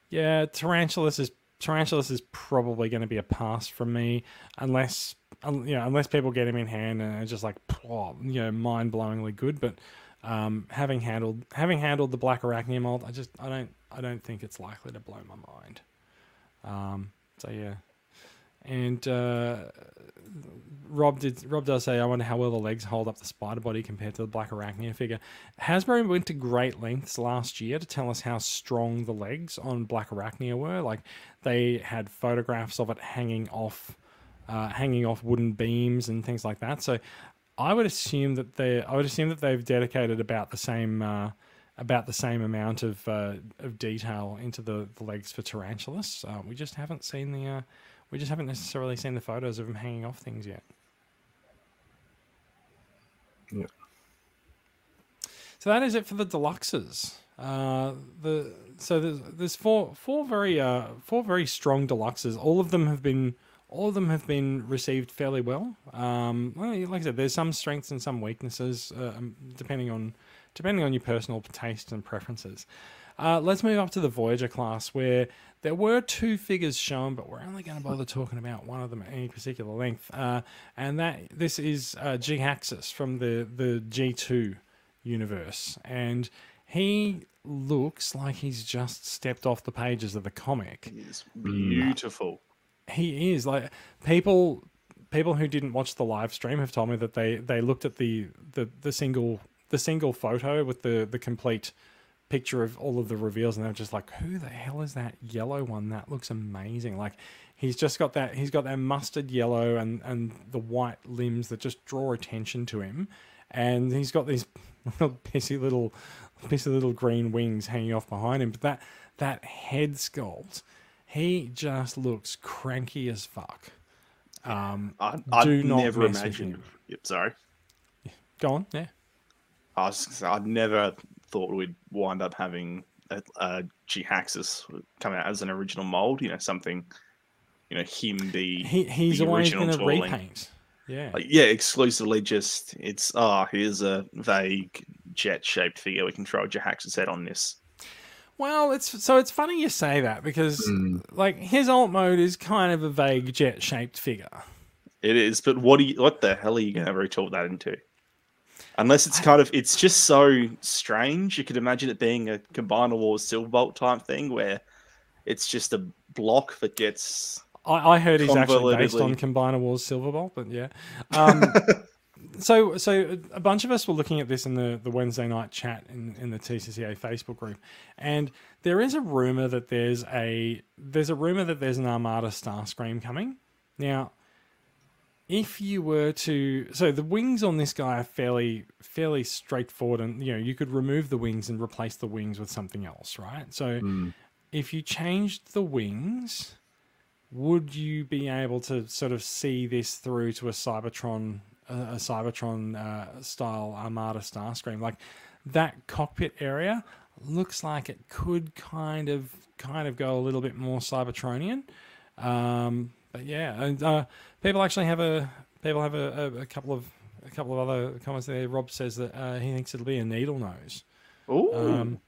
yeah, Tarantulas is Tarantulas is probably going to be a pass from me, unless un, you know unless people get him in hand and it's just like you know mind blowingly good. But um, having handled having handled the Black Arachnia mold, I just I don't I don't think it's likely to blow my mind. Um, so yeah, and uh, Rob did Rob does say I wonder how well the legs hold up the spider body compared to the Black Arachnia figure. Hasbro went to great lengths last year to tell us how strong the legs on Black Arachnia were. Like they had photographs of it hanging off. Uh, hanging off wooden beams and things like that. So, I would assume that they I would assume that they've dedicated about the same uh, about the same amount of uh, of detail into the, the legs for tarantulas. Uh, we just haven't seen the uh, we just haven't necessarily seen the photos of them hanging off things yet. Yeah. So that is it for the deluxes. Uh, the so there's there's four four very uh four very strong deluxes. All of them have been all of them have been received fairly well. Um, well, like I said, there's some strengths and some weaknesses uh, um, depending on depending on your personal taste and preferences. Uh, let's move up to the Voyager class, where there were two figures shown, but we're only going to bother talking about one of them at any particular length. Uh, and that this is uh, Jhiaxus from the the G two universe, and he looks like he's just stepped off the pages of the comic it's beautiful. he is like people people who didn't watch the live stream have told me that they they looked at the the, the single the single photo with the the complete picture of all of the reveals and they're just like who the hell is that yellow one that looks amazing like he's just got that he's got that mustard yellow and and the white limbs that just draw attention to him and he's got these [laughs] little pissy little pissy little green wings hanging off behind him but that that head sculpt he just looks cranky as fuck. Um, I, I'd Do not never mess with imagined. him. Yep, sorry. go on, yeah. I was, I'd never thought we'd wind up having a, a Jhiaxus come out as an original mold. You know, something. You know, him be He he's the always original going to repaint. Yeah, like, yeah, exclusively just it's ah, oh here's a vague jet-shaped figure. We can throw a Jhiaxus head on this. Well, it's so it's funny you say that because Mm. like his alt mode is kind of a vague jet shaped figure. It is, but what do you? What the hell are you going to retort that into? Unless it's kind of, it's just so strange. You could imagine it being a Combiner Wars Silverbolt type thing where it's just a block that gets. I, I heard he's actually based on. Combiner Wars Silverbolt, but yeah. Um, [laughs] so so a bunch of us were looking at this in the, the Wednesday night chat in, in the TCCA Facebook group, and there is a rumor that there's a there's a rumor that there's an Armada Starscream coming. Now, if you were to so the wings on this guy are fairly fairly straightforward, and you know you could remove the wings and replace the wings with something else, right? So if you changed the wings, would you be able to sort of see this through to a Cybertron, a, a Cybertron uh, style Armada Starscream? Like that cockpit area looks like it could kind of kind of go a little bit more Cybertronian. Um, but yeah, and uh, people actually have a people have a, a, a couple of a couple of other comments there. Rob says that uh, he thinks it'll be a Needlenose. Ooh. Um,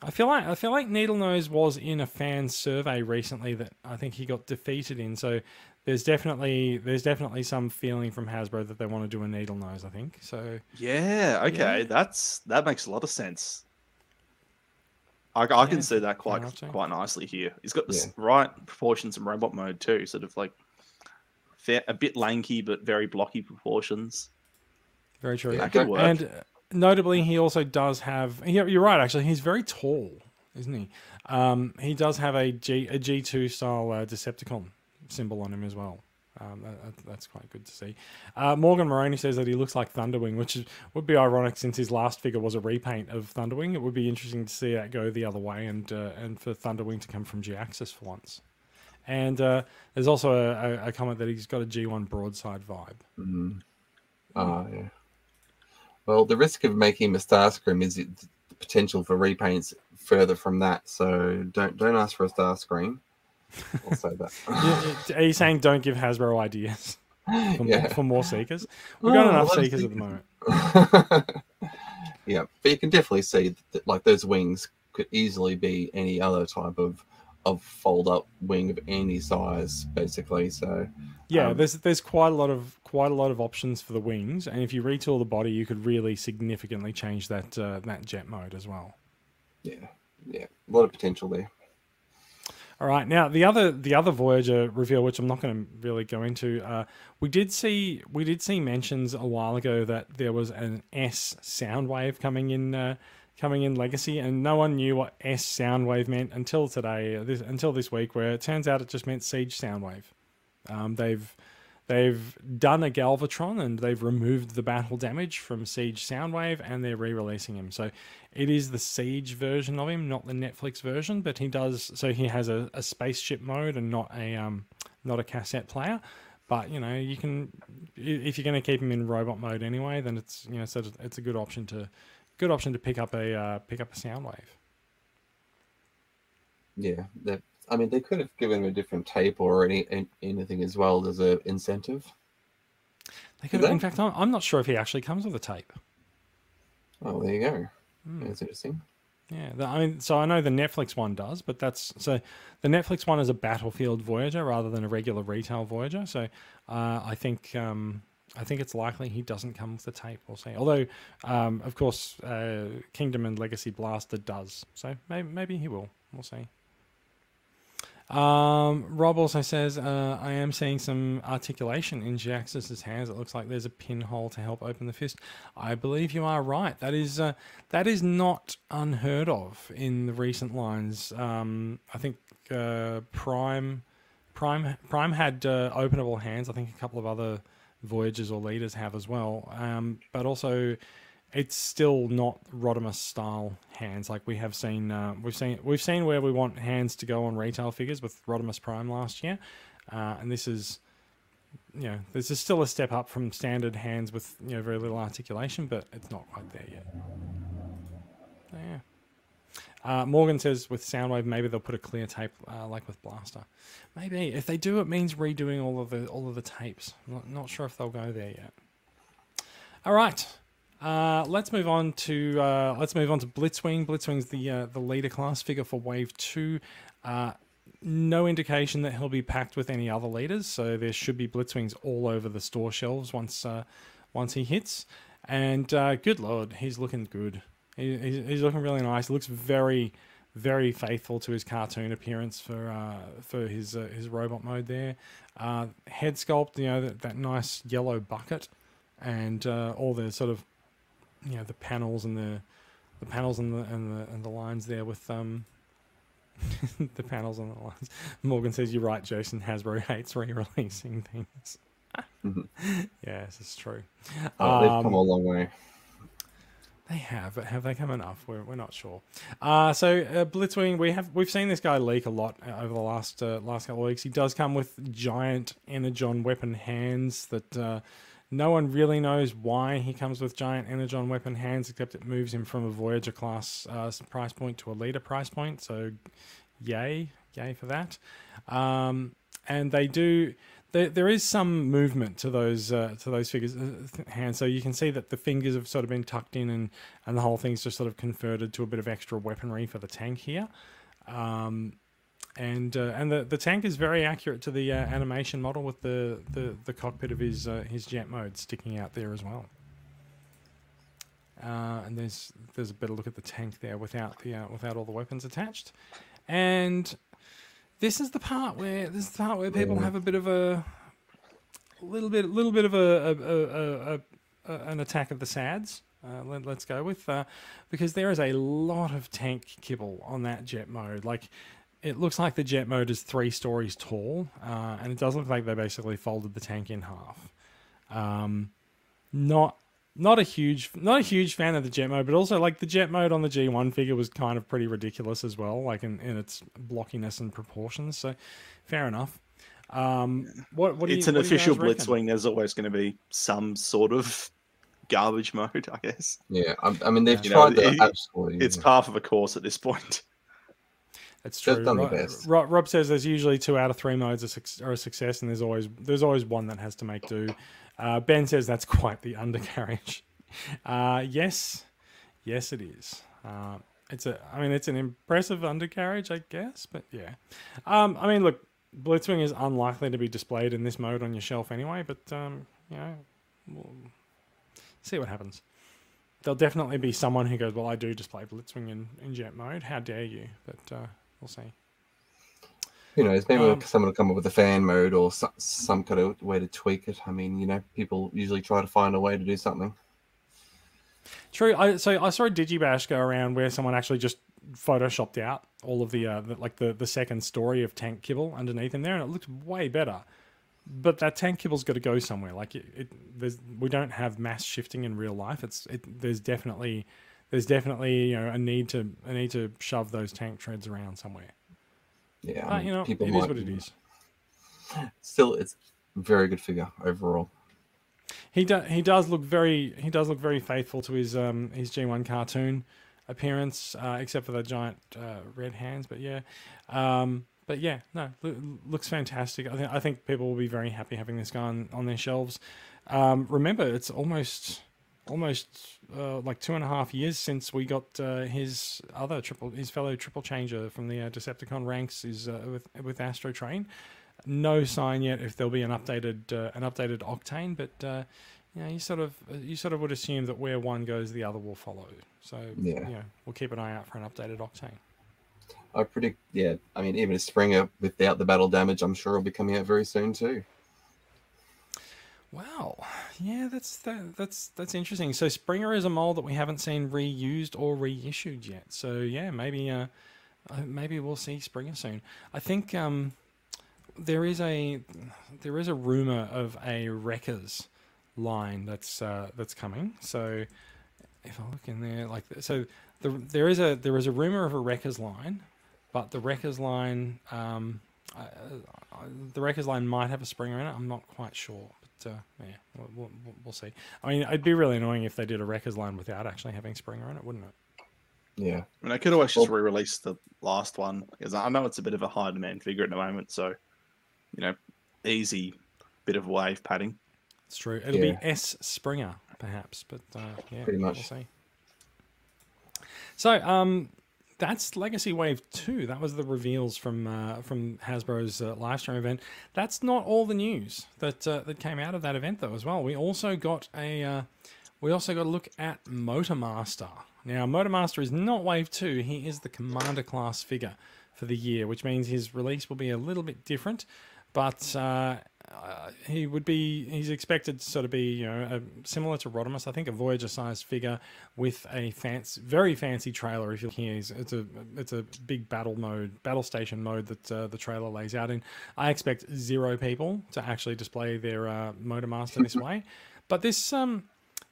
I feel like I feel like Needlenose was in a fan survey recently that I think he got defeated in. So there's definitely there's definitely some feeling from Hasbro that they want to do a Needlenose. I think so. yeah. Okay. Yeah. That's that makes a lot of sense. I, I Yeah, can see that quite quite nicely here. He's got the Yeah. right proportions in robot mode too. Sort of like fair, a bit lanky but very blocky proportions. Very true. That could work. And notably, he also does have. Yeah, you're right. Actually, he's very tall, isn't he? Um, he does have a G a G two style uh, Decepticon symbol on him as well. Um, that, that- that's quite good to see. Uh, Morgan Moroney says that he looks like Thunderwing, which is, would be ironic since his last figure was a repaint of Thunderwing. It would be interesting to see that go the other way and uh, and for Thunderwing to come from Jhiaxus for once. And uh, there's also a, a, comment that he's got a G1 broadside vibe. Mm. Oh, yeah. Well, the risk of making a Starscream is the potential for repaints further from that. So don't don't ask for a Starscream. I'll say that. [laughs] Are you saying don't give Hasbro ideas [laughs] for, Yeah. for more seekers? We've got Oh, enough seekers at the moment. [laughs] yeah, but you can definitely see that like those wings could easily be any other type of of fold up wing of any size, basically. So Yeah, Um, there's there's quite a lot of quite a lot of options for the wings, and if you retool the body, you could really significantly change that uh, that jet mode as well. yeah, yeah, a lot of potential there. All right, now the other the other Voyager reveal, which I'm not going to really go into, uh, we did see we did see mentions a while ago that there was an S Soundwave coming in uh, coming in Legacy, and no one knew what S Soundwave meant until today, this, until this week, where it turns out it just meant Siege Soundwave. Um, they've they've done a Galvatron and they've removed the battle damage from Siege Soundwave, and they're re-releasing him. So it is the Siege version of him, not the Netflix version, but he does. So he has a, a spaceship mode and not a um not a cassette player. But you know you can if you're going to keep him in robot mode anyway, then it's you know so it's a good option to good option to pick up a uh, pick up a Soundwave. Yeah, that. I mean, they could have given him a different tape or any, an- anything as well as a incentive. They could, that- in fact, I'm, not sure if he actually comes with a tape. Oh, there you go. Hmm. That's interesting. Yeah, the, I mean, so I know the Netflix one does, but that's so the Netflix one is a Battlefield Voyager rather than a regular retail Voyager. So uh, I think um, I think it's likely he doesn't come with the tape. We'll see. Although, um, of course, uh, Kingdom and Legacy Blaster does. So maybe maybe he will. We'll see. Um, Rob also says, uh, I am seeing some articulation in Jhiaxus's hands. It looks like there's a pinhole to help open the fist. I believe you are right. That is uh, that is not unheard of in the recent lines. Um, I think uh, Prime Prime Prime had uh, openable hands. I think a couple of other Voyagers or leaders have as well. Um, but also, it's still not Rodimus style hands like we have seen. Uh, we've seen we've seen where we want hands to go on retail figures with Rodimus Prime last year, uh, and this is you know this is still a step up from standard hands with you know very little articulation, but it's not quite there yet. Yeah. Uh, Morgan says with Soundwave maybe they'll put a clear tape uh, like with Blaster. Maybe if they do, it means redoing all of the all of the tapes. Not, not sure if they'll go there yet. All right. Uh, let's move on to uh, let's move on to Blitzwing. Blitzwing's the uh, the leader class figure for Wave Two. Uh, no indication that he'll be packed with any other leaders, so there should be Blitzwings all over the store shelves once uh, once he hits. And good lord, he's looking good. He, he's, he's looking really nice. He looks very very faithful to his cartoon appearance for uh, for his uh, his robot mode there. Uh, head sculpt, you know that, that nice yellow bucket and all the sort of you know the panels and the the panels and the and the and the lines there with um [laughs] the panels and the lines. Morgan says you're right, Jason. Hasbro hates re-releasing things. [laughs] Yes, it's true. Oh, they've come Um, a long way. They have, but have they come enough? We're, we're not sure. Uh, so uh, Blitzwing, we have we've seen this guy leak a lot uh, over the last uh, last couple of weeks. He does come with giant energon weapon hands that uh, no one really knows why he comes with giant energon weapon hands, except it moves him from a Voyager class uh, price point to a leader price point. So, yay, yay for that. Um, and they do. There, there is some movement to those uh, to those figures uh, hands, so you can see that the fingers have sort of been tucked in, and and the whole thing's just sort of converted to a bit of extra weaponry for the tank here. Um, and uh, and the, the tank is very accurate to the uh, animation model with the, the, the cockpit of his uh, his jet mode sticking out there as well. Uh, and there's there's a better look at the tank there without the uh, without all the weapons attached. And this is the part where this is the part where people have a bit of a little bit little bit of a, a, a, a, an attack of the sads. Uh, let, let's go with uh, because there is a lot of tank kibble on that jet mode. Like it looks like the jet mode is three stories tall, uh, and it does look like they basically folded the tank in half. Um, not not a huge not a huge fan of the jet mode, but also like the jet mode on the G1 figure was kind of pretty ridiculous as well, like in, in its blockiness and proportions. So fair enough. Um, what what do it's you, an what official guys reckon? Blitzwing. There's always going to be some sort of [laughs] garbage mode, I guess. Yeah, I, I mean they've You know, tried to it- absolutely. It's par of a course at this point. They've true. done the Rob, best. Rob, Rob says there's usually two out of three modes are a success, and there's always there's always one that has to make do. Uh, ben says that's [laughs] quite the undercarriage. [laughs] Uh, yes, yes, it is. Uh, it's a, I mean, it's an impressive undercarriage, I guess, but yeah. Um, I mean, look, Blitzwing is unlikely to be displayed in this mode on your shelf anyway, but um, you know, we'll see what happens. There'll definitely be someone who goes, "Well, I do display Blitzwing in, in jet mode. How dare you?" But uh, we'll see. Who knows? Maybe Um, someone will come up with a fan mode or some, some kind of way to tweak it. I mean, you know, people usually try to find a way to do something. True. I, so I saw a Digibash go around where someone actually just photoshopped out all of the, uh, the like the, the second story of tank kibble underneath in there, and it looked way better. But that tank kibble's got to go somewhere. Like it, it there's we don't have mass shifting in real life. It's it there's definitely there's definitely you know a need to a need to shove those tank treads around somewhere. Yeah, But you know, people it is might- what it is. [laughs] Still, it's a very good figure overall. He does. He does look very. He does look very faithful to his um his G one cartoon appearance, uh, except for the giant uh, red hands. But yeah, um, but yeah, no, loo- looks fantastic. I think I think people will be very happy having this guy on, on their shelves. Um, remember, it's almost almost uh, like two and a half years since we got uh, his other triple his fellow triple changer from the uh, Decepticon ranks is uh, with with Astrotrain. No sign yet if there'll be an updated uh, an updated Octane, but uh, you know, you sort of you sort of would assume that where one goes, the other will follow. So Yeah. you know, we'll keep an eye out for an updated Octane. I predict, yeah. I mean, even a Springer without the battle damage, I'm sure will be coming out very soon too. Wow, yeah, that's that, that's that's interesting. So Springer is a mold that we haven't seen reused or reissued yet. So yeah, maybe uh, uh, maybe we'll see Springer soon. I think um, there is a there is a rumor of a Wreckers line that's uh, that's coming. So if I look in there, like so, the, there is a there is a rumor of a Wreckers line, but the Wreckers line um, uh, uh, the Wreckers line might have a Springer in it. I'm not quite sure, but uh, yeah, we'll, we'll, we'll see. I mean, it'd be really annoying if they did a Wreckers line without actually having Springer in it, wouldn't it? Yeah, I mean, I could always just Well- re-release the last one because I know it's a bit of a high demand figure at the moment. So, you know, easy bit of wave padding. It's true. It'll Yeah. be S Springer, perhaps, but uh, yeah, Pretty much. We'll see. So, um, that's Legacy Wave Two. That was the reveals from uh, from Hasbro's uh, live stream event. That's not all the news that uh, that came out of that event, though. As well, we also got a uh, we also got a look at Motormaster. Now, Motormaster is not Wave Two. He is the Commander class figure for the year, which means his release will be a little bit different. But uh, he would be he's expected to sort of be you know a, similar to Rodimus, I think a Voyager sized figure with a fancy, very fancy trailer. If you look here, it's it's a it's a big battle mode, battle station mode that uh, the trailer lays out in. I expect zero people to actually display their uh, Motormaster this [laughs] way, but this um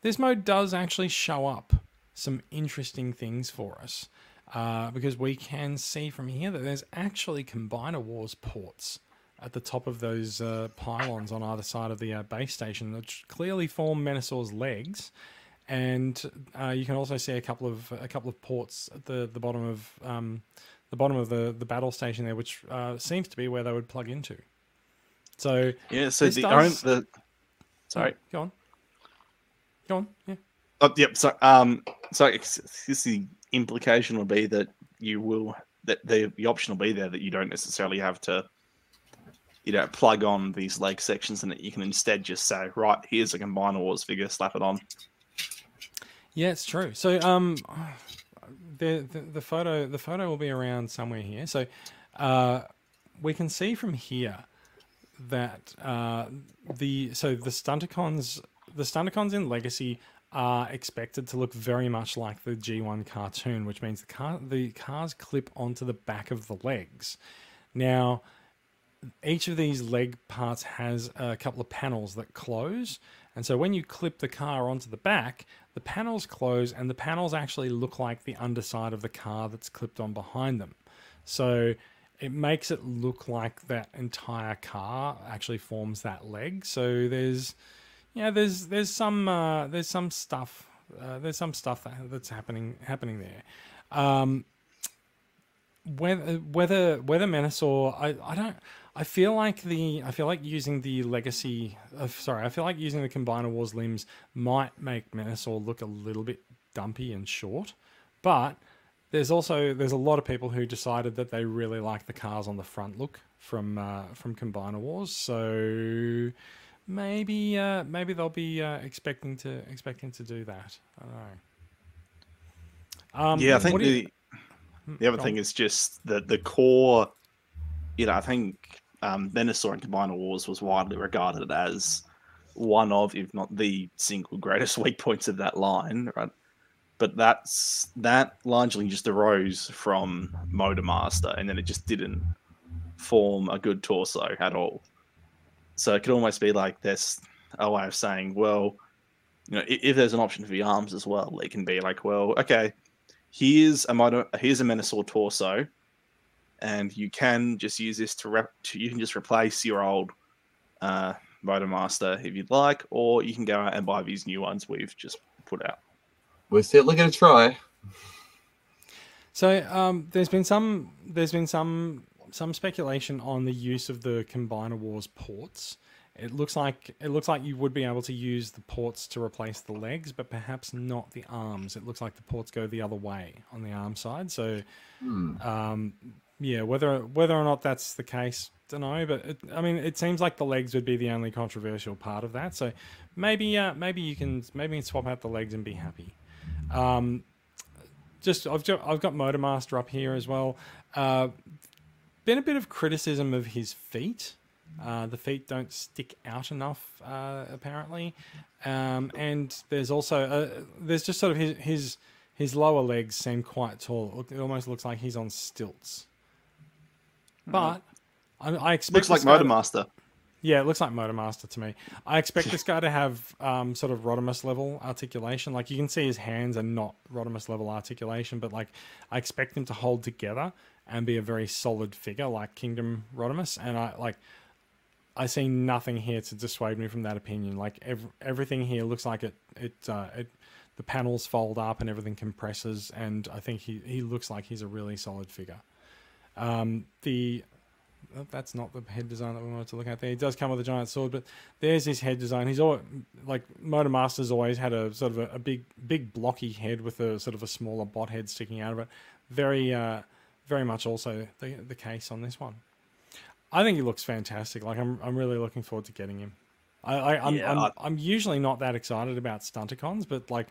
this mode does actually show up some interesting things for us. Uh, because we can see from here that there's actually Combiner Wars ports at the top of those uh, pylons on either side of the uh, base station, which clearly form Menasor's legs. And uh, you can also see a couple of a couple of ports at the, the bottom of um, the bottom of the, the battle station there, which uh, seems to be where they would plug into. So Yeah, so the, does- the sorry. go on, go on, yeah. Oh, yep. So, um, so this the implication will be that you will that the the option will be there that you don't necessarily have to, you know, plug on these leg sections, and that you can instead just say, right, here's a Combiner Wars figure, slap it on. Yeah, it's true. So um, the, the the photo the photo will be around somewhere here. So uh, we can see from here that uh, the so the Stunticons the Stunticons in Legacy are expected to look very much like the G1 cartoon, which means the car the cars clip onto the back of the legs. Now, each of these leg parts has a couple of panels that close. And so when you clip the car onto the back, the panels close and the panels actually look like the underside of the car that's clipped on behind them. So it makes it look like that entire car actually forms that leg. So there's yeah, there's there's some uh, there's some stuff uh, there's some stuff that, that's happening happening there. Um, whether whether whether Menasor, I, I don't I feel like the I feel like using the legacy uh, sorry I feel like using the combiner wars limbs might make Menasor look a little bit dumpy and short, but there's also there's a lot of people who decided that they really like the cars on the front look from uh, from combiner wars, so maybe uh, maybe they'll be uh, expecting to expecting to do that. I don't know. Um, yeah, I think do you- the the other thing on. is just that the core. You know, I think um, Menasor and Combiner Wars was widely regarded as one of, if not the single greatest [laughs] weak points of that line, right? But that's that largely just arose from Motormaster, and then it just didn't form a good torso at all. So it could almost be like this a way of saying, well, you know, i- if there's an option for the arms as well, it can be like, well, okay, here's a motor, here's a Menasor torso, and you can just use this to rep. To, you can just replace your old uh, Motormaster if you'd like, or you can go out and buy these new ones we've just put out. We're certainly going to try. So um, there's been some there's been some some speculation on the use of the Combiner Wars ports. It looks like it looks like you would be able to use the ports to replace the legs, but perhaps not the arms. It looks like the ports go the other way on the arm side. So Hmm. um, yeah, whether whether or not that's the case, don't know. But it, I mean, it seems like the legs would be the only controversial part of that. So maybe uh, maybe you can maybe swap out the legs and be happy. Um, just I've got I've got Motormaster up here as well. Uh, been a bit of criticism of his feet. Uh, the feet don't stick out enough, uh, apparently, um, and there's also uh, there's just sort of his his his lower legs seem quite tall. It almost looks like he's on stilts. But I, I expect Looks like this guy to- Motormaster. yeah, it looks like Motormaster to me. I expect [laughs] this guy to have um, sort of Rodimus level articulation. Like you can see his hands are not Rodimus level articulation, but like I expect him to hold together and be a very solid figure like Kingdom Rodimus. And I like I see nothing here to dissuade me from that opinion. Like ev- everything here looks like it it uh, it the panels fold up and everything compresses, and I think he he looks like he's a really solid figure. Um, the that's not the head design that we wanted to look at there. He does come with a giant sword, but there's his head design. He's all like Motormaster's always had a sort of a, a big, big blocky head with a sort of a smaller bot head sticking out of it. Very, uh, very much also the the case on this one. I think he looks fantastic. Like I'm, I'm really looking forward to getting him. I, I I'm, Yeah, I'm, I- I'm usually not that excited about Stunticons, but like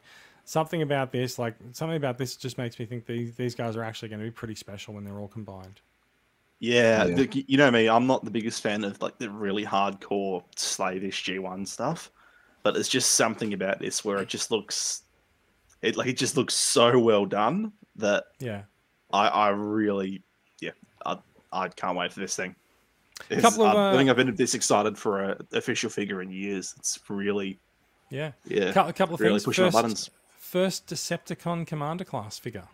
something about this, like something about this, just makes me think these these guys are actually going to be pretty special when they're all combined. Yeah, Yeah. the- you know me. I'm not the biggest fan of like the really hardcore slavish G1 stuff, but there's just something about this where it just looks, it like it just looks so well done that Yeah. I, I really, yeah, I, I can't wait for this thing. It's- Couple of, I, I uh, think I've been this excited for a official figure in years. It's really, Yeah. yeah, A couple of really things. pushing my First, buttons. First Decepticon Commander class figure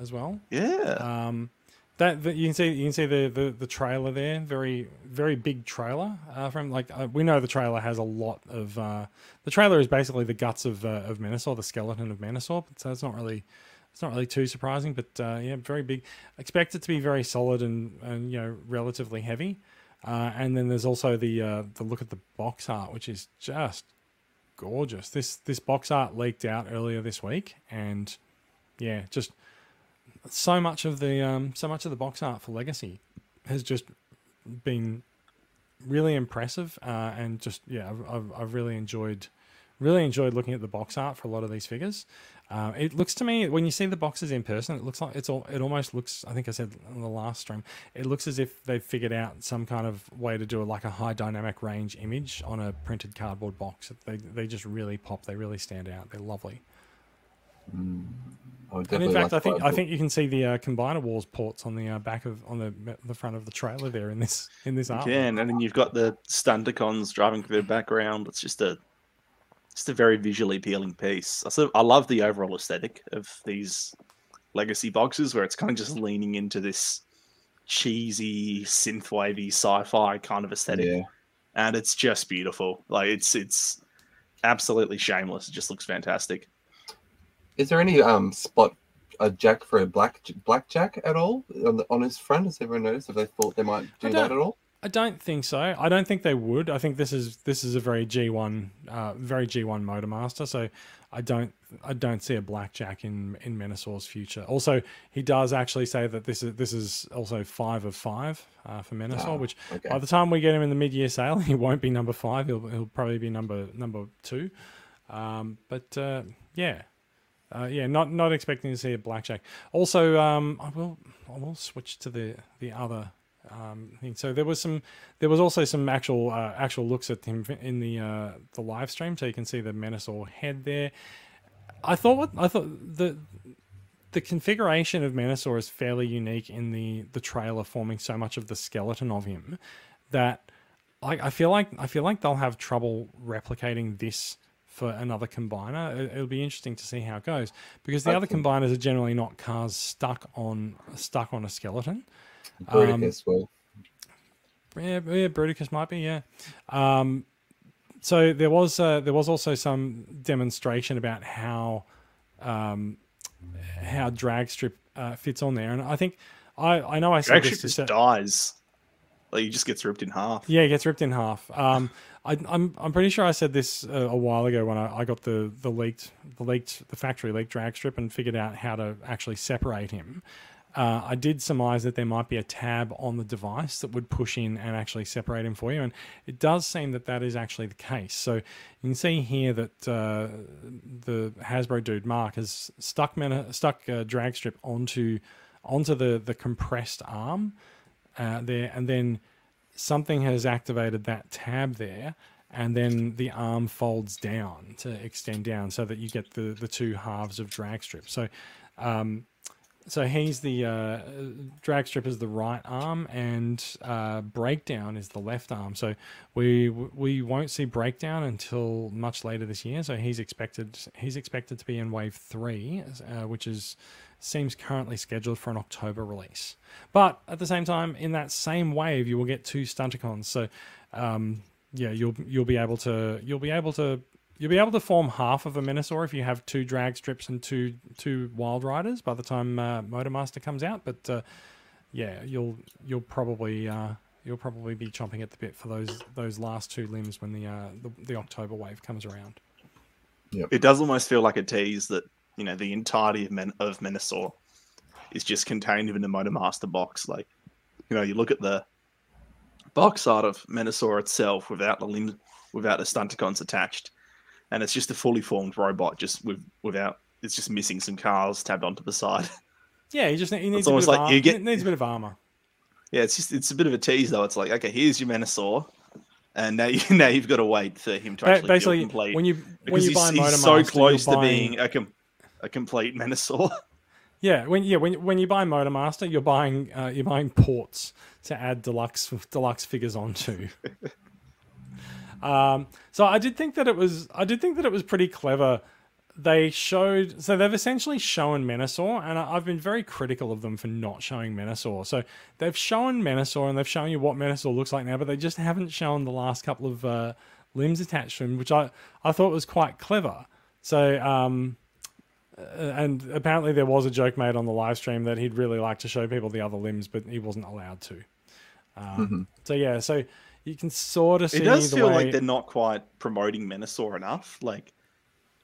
as well. Yeah, Um, that, that you can see you can see the, the, the trailer there. Very very big trailer uh, from like uh, we know the trailer has a lot of uh, the trailer is basically the guts of uh, of Menasor, the skeleton of Menasor. So it's not really it's not really too surprising, but uh, yeah, very big. Expect it to be very solid and, and you know relatively heavy. Uh, and then there's also the uh, the look at the box art, which is just gorgeous. This this box art leaked out earlier this week, and yeah, just so much of the um, so much of the box art for Legacy has just been really impressive, uh, and just yeah, I've, I've, I've really enjoyed really enjoyed looking at the box art for a lot of these figures. Um, it looks to me when you see the boxes in person, it looks like it's all. It almost looks. I think I said on the last stream, it looks as if they've figured out some kind of way to do a, like a high dynamic range image on a printed cardboard box. They they just really pop. They really stand out. They're lovely. I would And in fact, like I think I think you can see the uh, Combiner Wars ports on the uh, back of on the the front of the trailer there in this in this art. Again, and then you've got the Stunticons driving through the background. It's just a just a very visually appealing piece. I sort of, I love the overall aesthetic of these legacy boxes where it's kind of just leaning into this cheesy synthwavy sci-fi kind of aesthetic Yeah. and it's just beautiful like it's it's absolutely shameless it just looks fantastic Is there any um spot a jack for a black blackjack at all on, the, on his front? Has everyone noticed? Have they thought they might do that at all? I don't think so. I don't think they would. I think this is this is a very G one, uh, very G one Motormaster. So I don't I don't see a blackjack in in Menasor's future. Also, he does actually say that this is this is also five of five uh, for Menasor, Ah, which okay. by the time we get him in the mid year sale, [laughs] he won't be number five. He'll he'll probably be number number two. Um, but uh, yeah. Uh, yeah, not not expecting to see a blackjack. Also, um, I will I will switch to the the other um, thing. So there was some there was also some actual uh, actual looks at him in the uh, the live stream, so you can see the Menasor head there. I thought what I thought the the configuration of Menasor is fairly unique in the the trailer, forming so much of the skeleton of him that like I feel like I feel like they'll have trouble replicating this for another combiner. It, it'll be interesting to see how it goes because the other Hopefully. combiners are generally not cars stuck on stuck on a skeleton. Bruticus will. Yeah, yeah, Bruticus might be. Yeah. Um, so there was uh, there was also some demonstration about how um, how Dragstrip uh, fits on there, and I think I I know I said Drag this Strip just set- dies like he just gets ripped in half Yeah, it gets ripped in half. Um, I, I'm I'm pretty sure I said this uh, a while ago when I, I got the the leaked the leaked the factory leaked Dragstrip and figured out how to actually separate him. Uh, I did surmise that there might be a tab on the device that would push in and actually separate him for you, and it does seem that that is actually the case. So you can see here that uh, the Hasbro dude Mark has stuck stuck uh, Dragstrip onto onto the the compressed arm uh, there, and then something has activated that tab there, and then the arm folds down to extend down so that you get the the two halves of Dragstrip. So. Um, so he's the uh, Dragstrip is the right arm, and uh, breakdown is the left arm. So we we won't see breakdown until much later this year. So he's expected he's expected to be in wave three, uh, which is seems currently scheduled for an October release. But at the same time, in that same wave, you will get two Stunticons. So um, yeah, you'll you'll be able to you'll be able to you'll be able to form half of a Menasor if you have two Dragstrips and two two Wildriders by the time uh, Motormaster comes out. But uh, yeah, you'll you'll probably uh, you'll probably be chomping at the bit for those those last two limbs when the uh, the, the October wave comes around. it does almost feel like a tease that you know the entirety of Men- of Menasor is just contained within the Motormaster box. Like, you know, you look at the box art of Menasor itself without the limbs, without the Stunticons attached, and it's just a fully formed robot, just with without. It's just missing some cars tabbed onto the side. [laughs] Yeah, he just he needs It's a bit of like ar- you get- needs a bit of armor. Yeah, it's just it's a bit of a tease though. It's like, okay, here's your Menasor, and now you [laughs] now you've got to wait for him to Ba- actually basically, complete. when you when you he's, buy he's Motormaster, so close to buying- being a com- a complete Menasor. [laughs] Yeah, when yeah when when you buy Motormaster, you're buying uh, you're buying ports to add deluxe deluxe figures onto. Um, so I did think that it was I did think that it was pretty clever. They showed so they've essentially shown Menasor, and I, I've been very critical of them for not showing Menasor. So they've shown Menasor, and they've shown you what Menasor looks like now, but they just haven't shown the last couple of uh, limbs attached to him, which I I thought was quite clever. So um, uh, and apparently there was a joke made on the live stream that he'd really like to show people the other limbs, but he wasn't allowed to. Um, So yeah, so you can sort of see it does feel way. like they're not quite promoting Menasor enough. Like,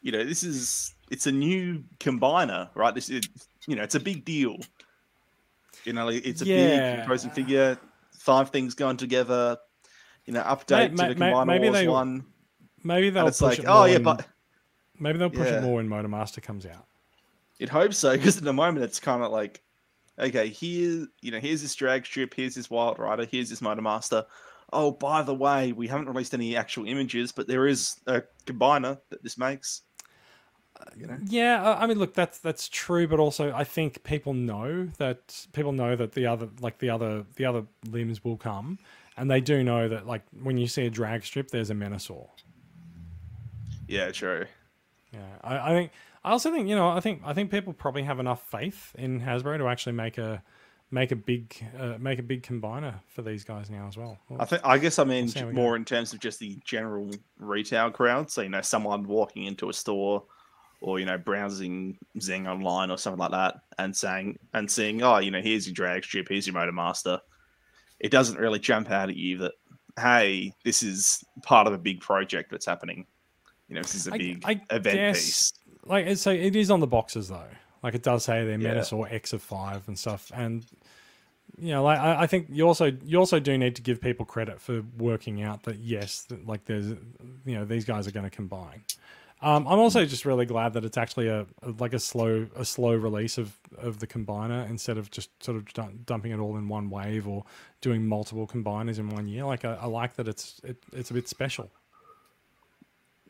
you know, this is it's a new combiner, right? This is you know, it's a big deal. You know, like, it's a Yeah. big imposing figure. Five things going together. You know, update ma- to the Combiner maybe Wars they- one. maybe they'll push like, it oh yeah, but maybe they'll push Yeah. it more when Motormaster comes out. It hopes so, because at the moment it's kind of like, okay, here, you know, here's this Dragstrip, here's this Wildrider, here's this Motormaster. Oh, by the way, we haven't released any actual images, but there is a combiner that this makes. Uh, you know, Yeah, I I mean, look, that's that's true, but also I think people know that people know that the other like the other the other limbs will come, and they do know that like when you see a Dragstrip, there's a Menasor. yeah, true. Yeah, I, I think. I also think you know. I think. I think people probably have enough faith in Hasbro to actually make a make a big uh, make a big combiner for these guys now as well. I think, I guess, I mean we go. more in terms of just the general retail crowd. So you know, someone walking into a store, or you know, browsing Zing online or something like that, and saying and seeing, oh, you know, here's your Dragstrip, here's your Motormaster. It doesn't really jump out at you that, hey, this is part of a big project that's happening. You know, this is a I- big I event guess- piece. like so it is on the boxes though. Like it does say they're Yeah. Menasor X of five and stuff, and you know, like I, I think you also you also do need to give people credit for working out that yes, that, like there's you know these guys are going to combine. Um, I'm also just really glad that it's actually a, a like a slow a slow release of of the combiner instead of just sort of dum- dumping it all in one wave or doing multiple combiners in one year. Like I, I like that it's it, it's a bit special.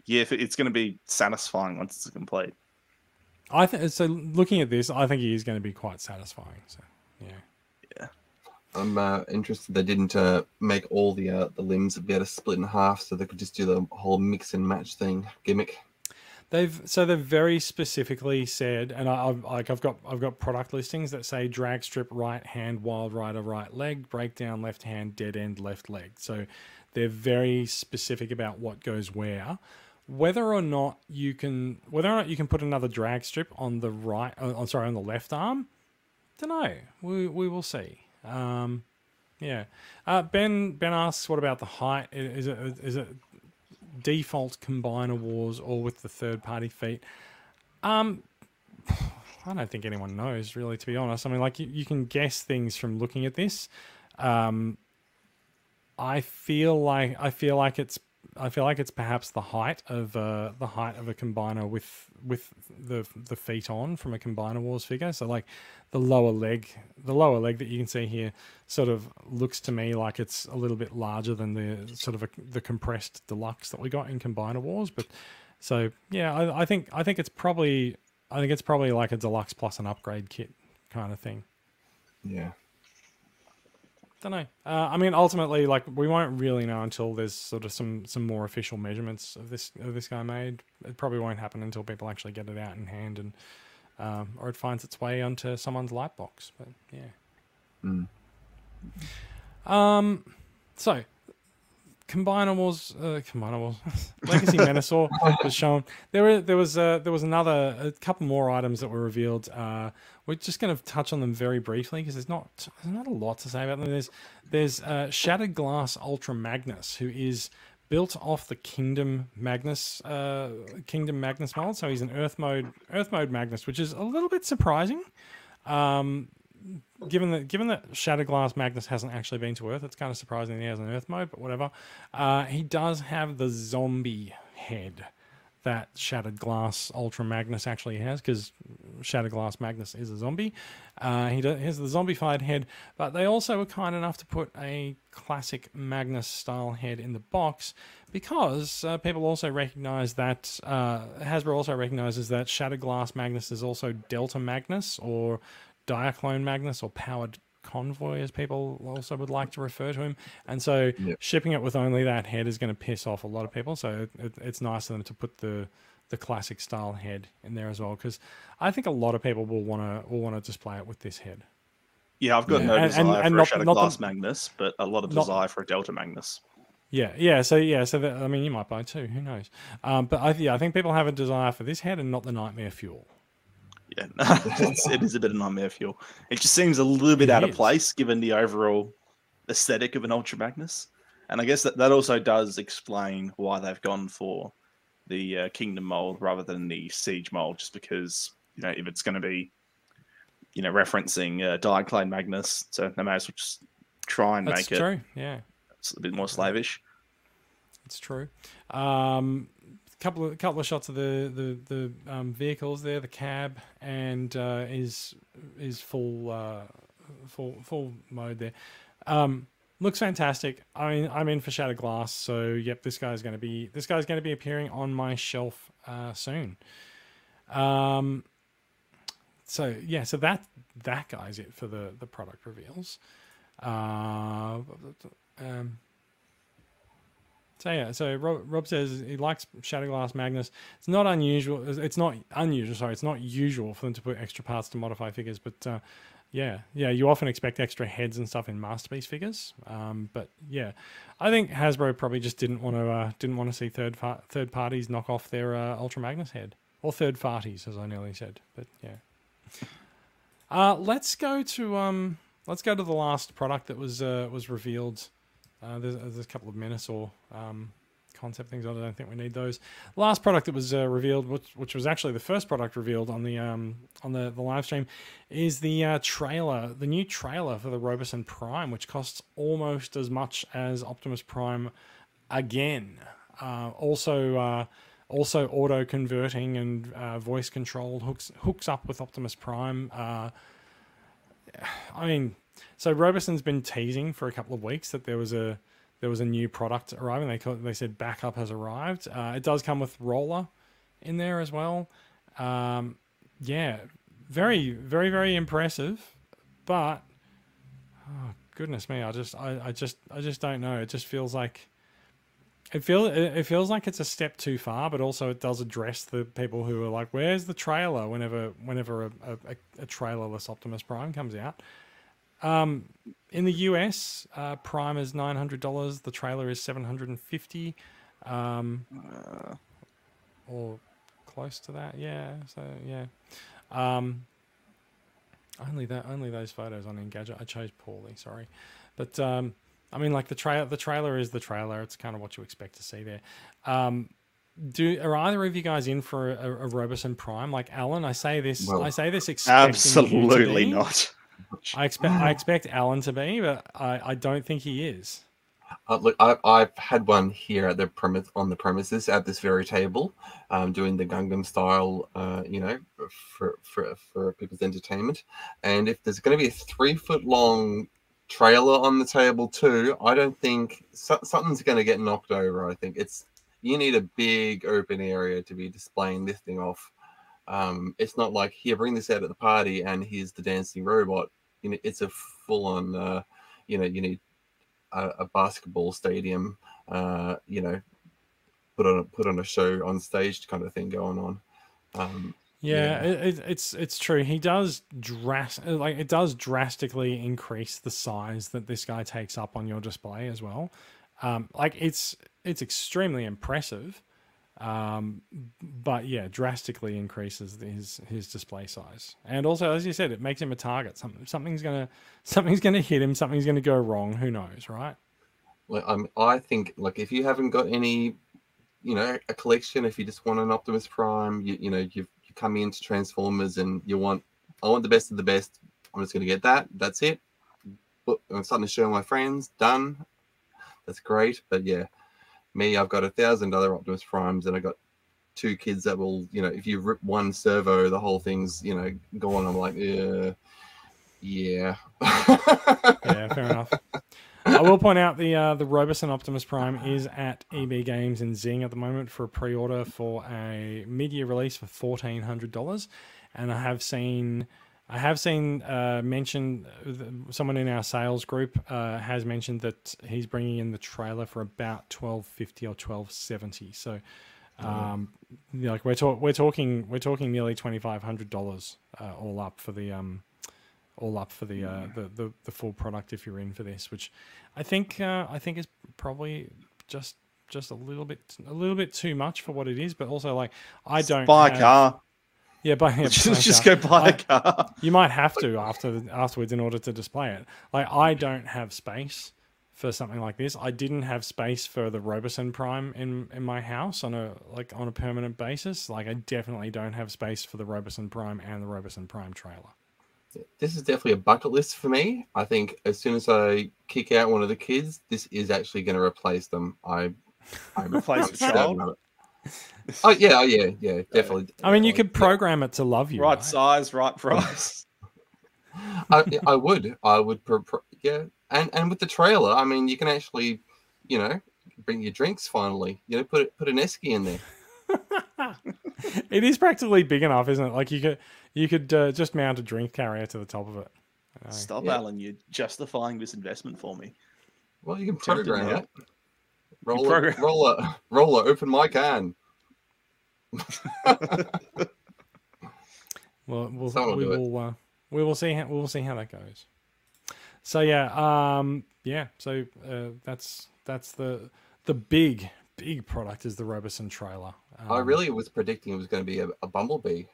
Yeah, if it's going to be satisfying once it's complete. I think so. Looking at this, I think he is going to be quite satisfying. So, yeah, yeah. I'm uh, interested they didn't uh, make all the uh, the limbs be able to split in half, so they could just do the whole mix and match thing gimmick. they've so they've very specifically said, and I, I've like I've got I've got product listings that say Dragstrip right hand, Wildrider right leg, breakdown left hand, dead end left leg. So they're very specific about what goes where. Whether or not you can, whether or not you can put another Dragstrip on the right, uh, I'm sorry, on the left arm, don't know. We we will see. Um, yeah. Uh, ben Ben asks, what about the height? Is it is it default combiner wars or with the third party feet? Um, [sighs] I don't think anyone knows really, to be honest. I mean, like you, you can guess things from looking at this. Um, I feel like I feel like it's I feel like it's perhaps the height of uh, the height of a combiner with with the the feet on from a combiner wars figure. So like the lower leg, the lower leg that you can see here, sort of looks to me like it's a little bit larger than the sort of a, the compressed deluxe that we got in combiner wars. But so yeah, I, I think I think it's probably I think it's probably like a deluxe plus an upgrade kit kind of thing. Yeah. Don't know. Uh, I mean, ultimately, like we won't really know until there's sort of some some more official measurements of this of this guy made. It probably won't happen until people actually get it out in hand and um, or it finds its way onto someone's light box. But yeah. Mm. Um. So. Combiner Wars, uh, Combiner Wars, [laughs] Legacy Menasor was shown. There, were, there was, uh, there was another, a couple more items that were revealed. Uh, we're just going to touch on them very briefly because there's not, there's not a lot to say about them. There's, there's uh, Shattered Glass Ultra Magnus, who is built off the Kingdom Magnus, uh, Kingdom Magnus mold. So he's an Earth mode, Earth mode Magnus, which is a little bit surprising. Um, given that given that Shattered Glass Magnus hasn't actually been to Earth, it's kind of surprising he has an Earth mode, but whatever. Uh, he does have the zombie head that Shattered Glass Ultra Magnus actually has, because Shattered Glass Magnus is a zombie. Uh, he has the zombified head, but they also were kind enough to put a classic Magnus style head in the box because uh, people also recognize that uh, Hasbro also recognizes that Shattered Glass Magnus is also Delta Magnus or Diaclone Magnus or Powered Convoy, as people also would like to refer to him. And so Yep. shipping it with only that head is going to piss off a lot of people. So it, it's nice of them to put the the classic style head in there as well because I think a lot of people will want to will want to display it with this head. Yeah, I've got Yeah. no And- desire and- and for not- a Shadow not the- Glass Magnus, but a lot of not- desire for a Delta Magnus. Yeah, yeah. So yeah, so that, I mean, you might buy two. Who knows? Um, but I, yeah, I think people have a desire for this head and not the Nightmare Fuel. Yeah, [laughs] it's, it is a bit of nightmare fuel. It just seems a little bit It out of place given the overall aesthetic of an Ultra Magnus. And I guess that, that also does explain why they've gone for the uh, Kingdom mold rather than the Siege mold, just because, you know, if it's going to be, you know, referencing uh, Diaclone Magnus, so they may as well just try and That's make it true. Yeah, it's a bit more slavish. it's true. Um, couple of couple of shots of the the the um, vehicles there, the cab, and uh, is is full uh, full full mode there. Um, looks fantastic. I mean, I'm in for Shattered Glass, so yep, this guy's going to be this guy's going to be appearing on my shelf uh, soon. Um, so yeah, so that that guy's it for the the product reveals. Uh, um, so yeah, so Rob, Rob says he likes Shattered Glass Magnus. It's not unusual. It's not unusual. Sorry, it's not usual for them to put extra parts to modify figures. But uh, yeah, yeah, you often expect extra heads and stuff in masterpiece figures. Um, but yeah, I think Hasbro probably just didn't want to uh, didn't want to see third third parties knock off their uh, Ultra Magnus head or third parties, as I nearly said. But yeah, uh, let's go to um, let's go to the last product that was uh, was revealed. Uh, there's, there's a couple of Menasor um, concept things. I don't think we need those. Last product that was uh, revealed, which, which was actually the first product revealed on the um, on the, the live stream, is the uh, trailer, the new trailer for the Robosen Prime, which costs almost as much as Optimus Prime again. Uh, also, uh, also auto converting and uh, voice controlled hooks hooks up with Optimus Prime. Uh, I mean, so Robosen's been teasing for a couple of weeks that there was a there was a new product arriving. They call, they said backup has arrived. Uh, it does come with roller in there as well. Um, yeah, very very very impressive, but oh goodness me, I just I, I just I just don't know. It just feels like it feels it feels like it's a step too far, but also it does address the people who are like, "Where's the trailer?" Whenever whenever a, a, a trailerless Optimus Prime comes out. Um, in the US, uh, Prime is nine hundred dollars. The trailer is seven hundred and fifty, um, Uh, or close to that. Yeah. So yeah. Um, only that. Only those photos on Engadget. I chose poorly. Sorry, but um, I mean, like the trailer. The trailer is the trailer. It's kind of what you expect to see there. Um, do are either of you guys in for a, a Robosen Prime? Like Alan, I say this. Well, I say this expecting you to absolutely not. I expect I expect Alan to be, but I, I don't think he is. Uh, look, I, I've had one here at the premise on the premises at this very table, um, doing the Gundam style, uh, you know, for for for people's entertainment. And if there's going to be a three foot long trailer on the table too, I don't think so, something's going to get knocked over. I think it's you need a big open area to be displaying this thing off. Um, it's not like here, bring this out at the party, and here's the dancing robot. You know, it's a full on. Uh, you know, you need a, a basketball stadium, uh, you know, put on a, put on a show on stage kind of thing going on. Um, Yeah, Yeah. It, it, it's it's true. He does dras- like it does drastically increase the size that this guy takes up on your display as well. Um, like it's it's extremely impressive, um, but yeah, drastically increases his his display size. And also, as you said, it makes him a target. Something something's gonna [laughs] something's gonna hit him. Something's gonna go wrong. Who knows, right? like um, I think like if you haven't got any, you know, a collection, if you just want an Optimus Prime, you you know you've you come into Transformers and you want I want the best of the best. I'm just gonna get that. That's it. I'm starting to show my friends. Done. That's great. But yeah, me, I've got a thousand other Optimus Primes and I got two kids that will, you know, if you rip one servo, the whole thing's, you know, gone. I'm like, yeah, yeah. [laughs] yeah, fair enough. I will point out the uh, the Robosen Optimus Prime is at EB Games in Zing at the moment for a pre-order for a mid-year release for fourteen hundred dollars, and I have seen I have seen uh, mentioned uh, someone in our sales group uh, has mentioned that he's bringing in the trailer for about twelve fifty or twelve seventy. So, um, yeah, like we're talk- we're talking we're talking nearly twenty five hundred dollars uh, all up for the um all up for the, uh, the the the full product if you're in for this, which I think uh, I think is probably just just a little bit a little bit too much for what it is, but also like I don't buy a car. Yeah, buy, yeah, [laughs] just just go buy I- a car. you might have to after afterwards in order to display it. Like I don't have space for something like this. I didn't have space for the Robosen Prime in in my house on a like on a permanent basis. Like I definitely don't have space for the Robosen Prime and the Robosen Prime trailer. this is definitely a bucket list for me. I think as soon as I kick out one of the kids, this is actually going to replace them. I, I'm [laughs] Replace I'm the child? Of it. Oh yeah, oh yeah, yeah, definitely. I mean, you could program it to love you. right right? size, right price. I, I would, I would, pro- pro- yeah, and and with the trailer, I mean, you can actually, you know, bring your drinks finally. You know, put it, put an esky in there. [laughs] it is practically big enough, isn't it? Like you could you could uh, just mount a drink carrier to the top of it. I know. Stop, Yeah. Alan. You're justifying this investment for me. Well, you can Tempted program now. it. Roller, roller, roller, open my can. [laughs] Well, we'll Someone we will uh, we will see how we will see how that goes. So yeah, um, yeah. So uh, that's that's the the big big product is the Robosen trailer. I Um, really was predicting it was going to be a, a bumblebee.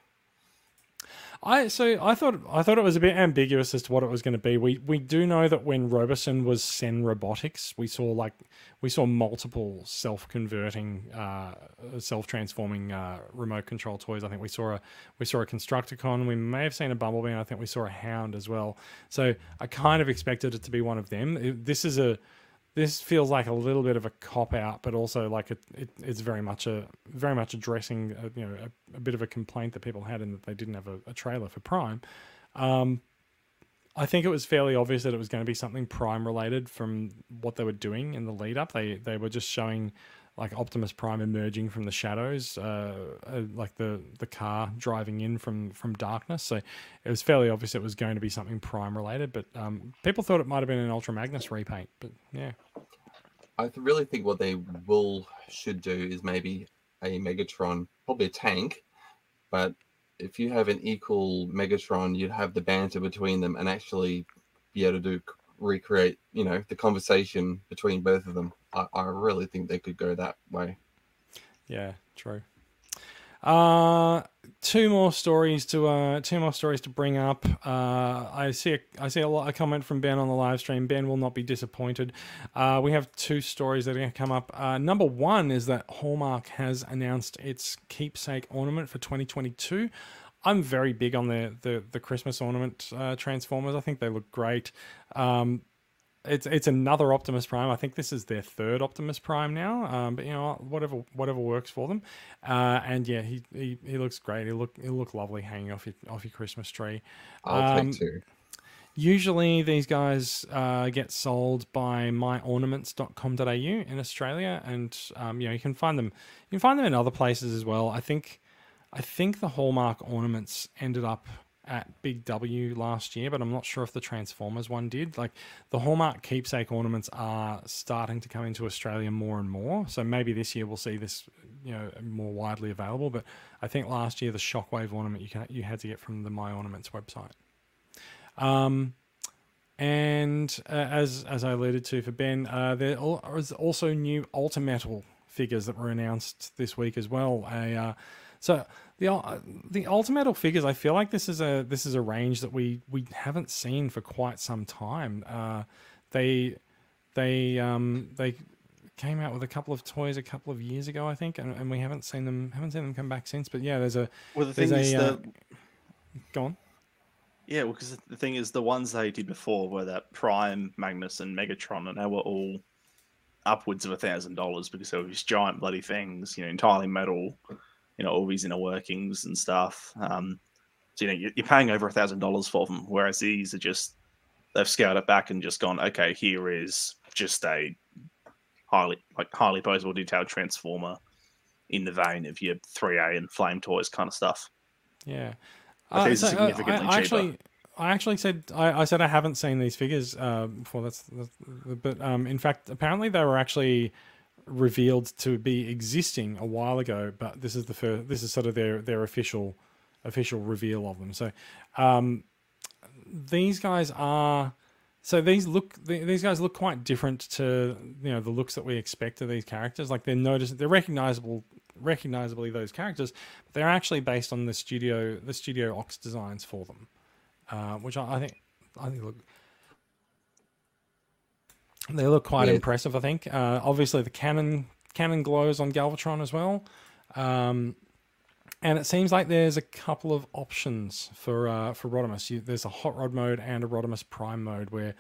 I so I thought I thought it was a bit ambiguous as to what it was going to be. We we do know that when Robosen was Sen Robotics, we saw like we saw multiple self-converting, uh, self-transforming uh, remote control toys. I think we saw a we saw a Constructicon. We may have seen a Bumblebee. And I think we saw a Hound as well. So I kind of expected it to be one of them. This is a this feels like a little bit of a cop out, but also like it, it it's very much a very much addressing a, you know a, a bit of a complaint that people had in that they didn't have a, a trailer for Prime. Um, I think it was fairly obvious that it was going to be something Prime related from what they were doing in the lead up. They they were just showing like Optimus Prime emerging from the shadows, uh, uh, like the the car driving in from from darkness. So it was fairly obvious it was going to be something Prime related. But um, people thought it might have been an Ultra Magnus repaint. But yeah, I really think what they will should do is maybe a Megatron, probably a tank, but if you have an equal Megatron, you'd have the banter between them and actually be able to do recreate, you know, the conversation between both of them. I, I really think they could go that way. Yeah, true. Uh, two more stories to uh, two more stories to bring up. Uh, I see a, I see a lot a comment from Ben on the live stream. Ben will not be disappointed. Uh, we have two stories that are going to come up. Uh, number one is that Hallmark has announced its keepsake ornament for 2022. I'm very big on the the, the Christmas ornament uh, transformers. I think they look great. Um, it's it's another Optimus Prime. I think this is their third Optimus Prime now. Um, but you know whatever whatever works for them. Uh, and yeah, he, he he looks great. He look he'll look lovely hanging off your off your Christmas tree. I'll Um, take two. Usually these guys uh, get sold by myornaments.com.au in Australia, and um, you know you can find them. You can find them in other places as well. I think I think the Hallmark ornaments ended up at Big W last year, but I'm not sure if the Transformers one did. Like the Hallmark keepsake ornaments are starting to come into Australia more and more. So maybe this year we'll see this, you know, more widely available. But I think last year the Shockwave ornament you can you had to get from the My Ornaments website. Um, and uh, as as I alluded to for Ben, uh, there is also new Ultimetal figures that were announced this week as well. A uh, so the the Ultimetal figures, I feel like this is a this is a range that we we haven't seen for quite some time. Uh, they they um they came out with a couple of toys a couple of years ago, I think, and, and we haven't seen them haven't seen them come back since. But yeah, there's a Well, the there's thing a is, uh, the, go on. yeah, well, because the thing is, the ones they did before were that Prime, Magnus, and Megatron, and they were all upwards of a thousand dollars because they were these giant bloody things, you know, entirely metal, you you know all these inner workings and stuff. Um, so you know you're, you're paying over a thousand dollars for them, whereas these are just they've scaled it back and just gone, okay, here is just a highly like highly posable detailed transformer in the vein of your 3A and flame toys kind of stuff. Yeah. I think it's so, uh, significantly I, I cheaper. actually, I actually said I, I said I haven't seen these figures uh, before. That's, that's but um, in fact, apparently they were actually revealed to be existing a while ago. But this is the first. This is sort of their their official official reveal of them. So um, these guys are. So these look these guys look quite different to you know the looks that we expect of these characters. Like they're notice they're recognizable recognizably those characters, but they're actually based on the studio the studio Ox designs for them, uh, which I, I think I think look they look quite Yeah. impressive. I think uh, obviously the cannon cannon glows on Galvatron as well. Um, and it seems like there's a couple of options for uh, for Rodimus. You, there's a hot rod mode and a Rodimus Prime mode where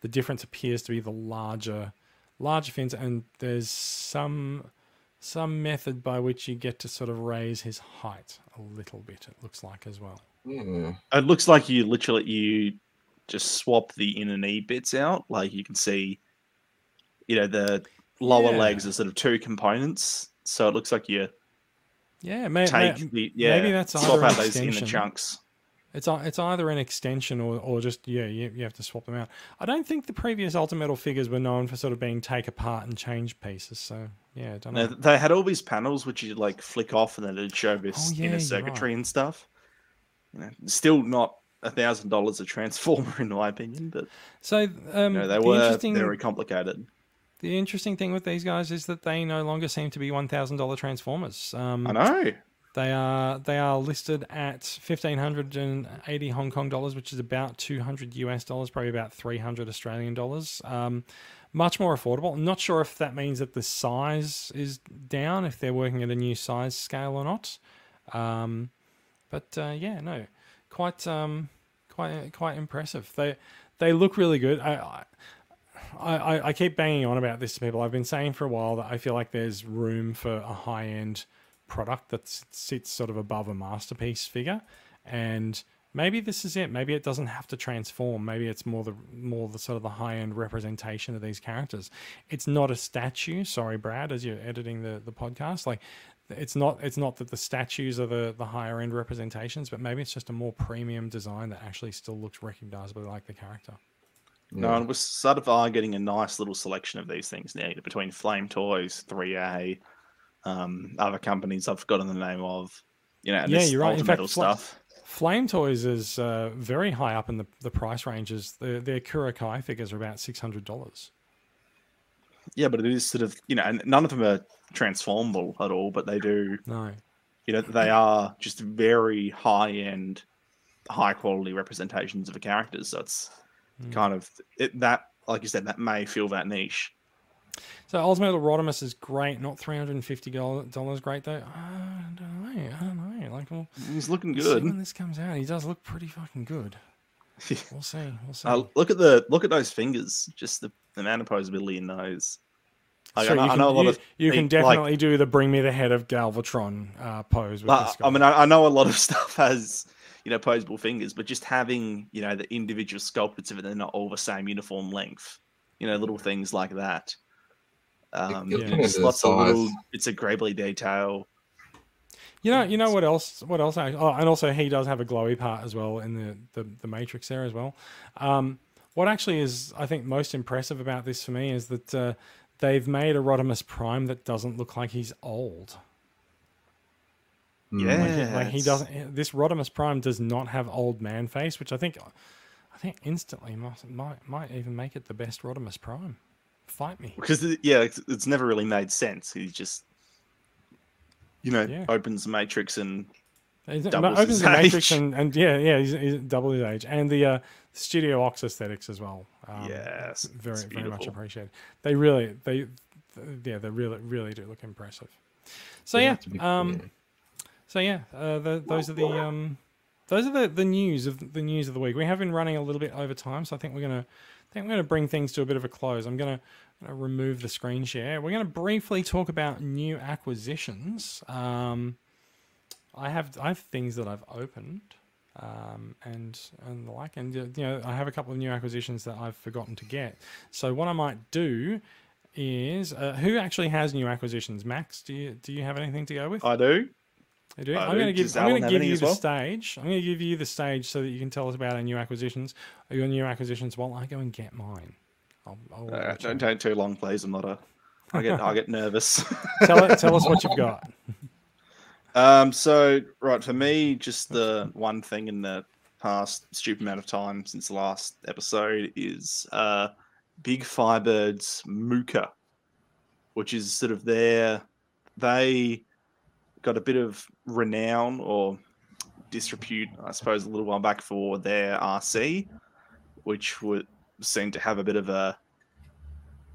the difference appears to be the larger larger fins, and there's some some method by which you get to sort of raise his height a little bit. It looks like as well. Yeah. It looks like you literally you just swap the inner knee bits out. Like you can see, you know, the lower Yeah. legs are sort of two components. So it looks like you Yeah, may, take may- the yeah maybe that's swap out those inner extension. chunks. It's it's either an extension or, or just yeah you, you have to swap them out. I don't think the previous Ultimetal figures were known for sort of being take apart and change pieces. So yeah, I don't know. They had all these panels which you like flick off and then it'd show this Oh, yeah, inner circuitry right. and stuff. You know, still not a thousand dollars a transformer [laughs] in my opinion, but So um, you know, they the were interesting very complicated. The interesting thing with these guys is that they no longer seem to be one thousand dollar transformers. Um, I know. They are they are listed at fifteen hundred and eighty Hong Kong dollars, which is about two hundred US dollars, probably about three hundred Australian dollars. Um, much more affordable. I'm not sure if that means that the size is down, if they're working at a new size scale or not. Um, but uh, yeah, no, quite um, quite quite impressive. They they look really good. I, I I I keep banging on about this to people. I've been saying for a while that I feel like there's room for a high end product that sits sort of above a masterpiece figure, and maybe this is it. Maybe it doesn't have to transform. Maybe it's more the more the sort of the high end representation of these characters. It's not a statue. Sorry, Brad, as you're editing the the podcast, like. It's not. It's not that the statues are the, the higher end representations, but maybe it's just a more premium design that actually still looks recognizably like the character. No, and we're sort of are getting a nice little selection of these things now between Flame Toys, 3A, um, other companies I've forgotten the name of. You know, Yeah, this you're right. In fact, stuff. Flame Toys is uh, very high up in the, the price ranges. Their, their Kurokai figures are about six hundred dollars. Yeah, but it is sort of you know, and none of them are transformable at all, but they do. No, You know, they are just very high end, high quality representations of the characters. So it's Hmm. kind of it, that, like you said, that may fill that niche. so Ultimate Rodimus is great. Not three hundred and fifty dollars great though. I don't know. I don't know. Like, we'll He's looking good. when this comes out. He does look pretty fucking good. [laughs] We'll see. We'll see. Uh, look at the look at those fingers. Just the, the amount of posability in those. Like, Sure, I, know, you I can, know a lot you, of you can peop- like, definitely do the bring me the head of Galvatron uh, pose with Like, this guy. I mean, I, I know a lot of [laughs] stuff has, you know, posable fingers, but just having, you know, the individual sculptures of it, they're not all the same uniform length. You know, little things like that. Um, you're looking just lots of little size. bits of grabbly detail. You know, you know what else? What else? I, oh, and also he does have a glowy part as well in the the, the Matrix there as well. Um, what actually is, I think, most impressive about this for me is that uh, they've made a Rodimus Prime that doesn't look like he's old. Mm. Yeah, Like, he, like he doesn't. This Rodimus Prime does not have old man face, which I think, I think instantly might might, might even make it the best Rodimus Prime. Fight me. Because, yeah, it's, it's never really made sense. He just, you know, Yeah. opens the Matrix and It doubles opens his the Matrix and, and yeah, yeah, he's, he's double his age, and the uh, Studio Ox aesthetics as well. Um, Yes, very very much appreciated. They really they, th- yeah, they really really do look impressive. So They yeah, have to um, so yeah, uh, the, those are the um, those are the, the news of the news of the week. We have been running a little bit over time, so I think we're gonna I think we're gonna bring things to a bit of a close. I'm gonna, gonna remove the screen share. We're gonna briefly talk about new acquisitions. Um, I have I have things that I've opened, um, and and the like, and you know I have a couple of new acquisitions that I've forgotten to get. So what I might do is, uh, who actually has new acquisitions? Max, do you do you have anything to go with? I do. You do? I I'm going to give I'm going to give you the well? stage. I'm going to give you the stage so that you can tell us about our new acquisitions, your new acquisitions, while I go and get mine. I'll, I'll Uh, don't take too long, please. I'm not a. I get I get nervous. [laughs] tell it, tell us what you've got. [laughs] Um, so right for me, just the one thing in the past stupid amount of time since the last episode is uh, Big Firebird's Mooka, which is sort of their they got a bit of renown or disrepute, I suppose, a little while back for their RC, which would seem to have a bit of a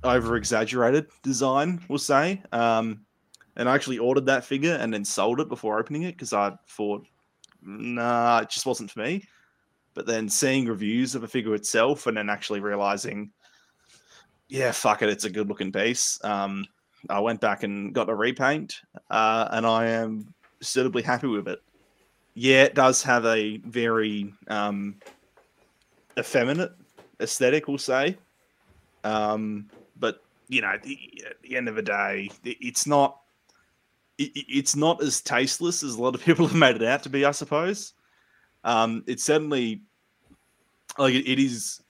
over exaggerated design, we'll say. Um, and I actually ordered that figure and then sold it before opening it because I thought, nah, it just wasn't for me. But then seeing reviews of a figure itself and then actually realizing, yeah, fuck it, it's a good looking piece. Um, I went back and got a repaint, uh, and I am suitably happy with it. Yeah, it does have a very um, effeminate aesthetic, we'll say. Um, but you know, at the, at the end of the day, it's not it, it- it's not as tasteless as a lot of [laughs] people have made it out to be, I suppose. Um, it's certainly like it is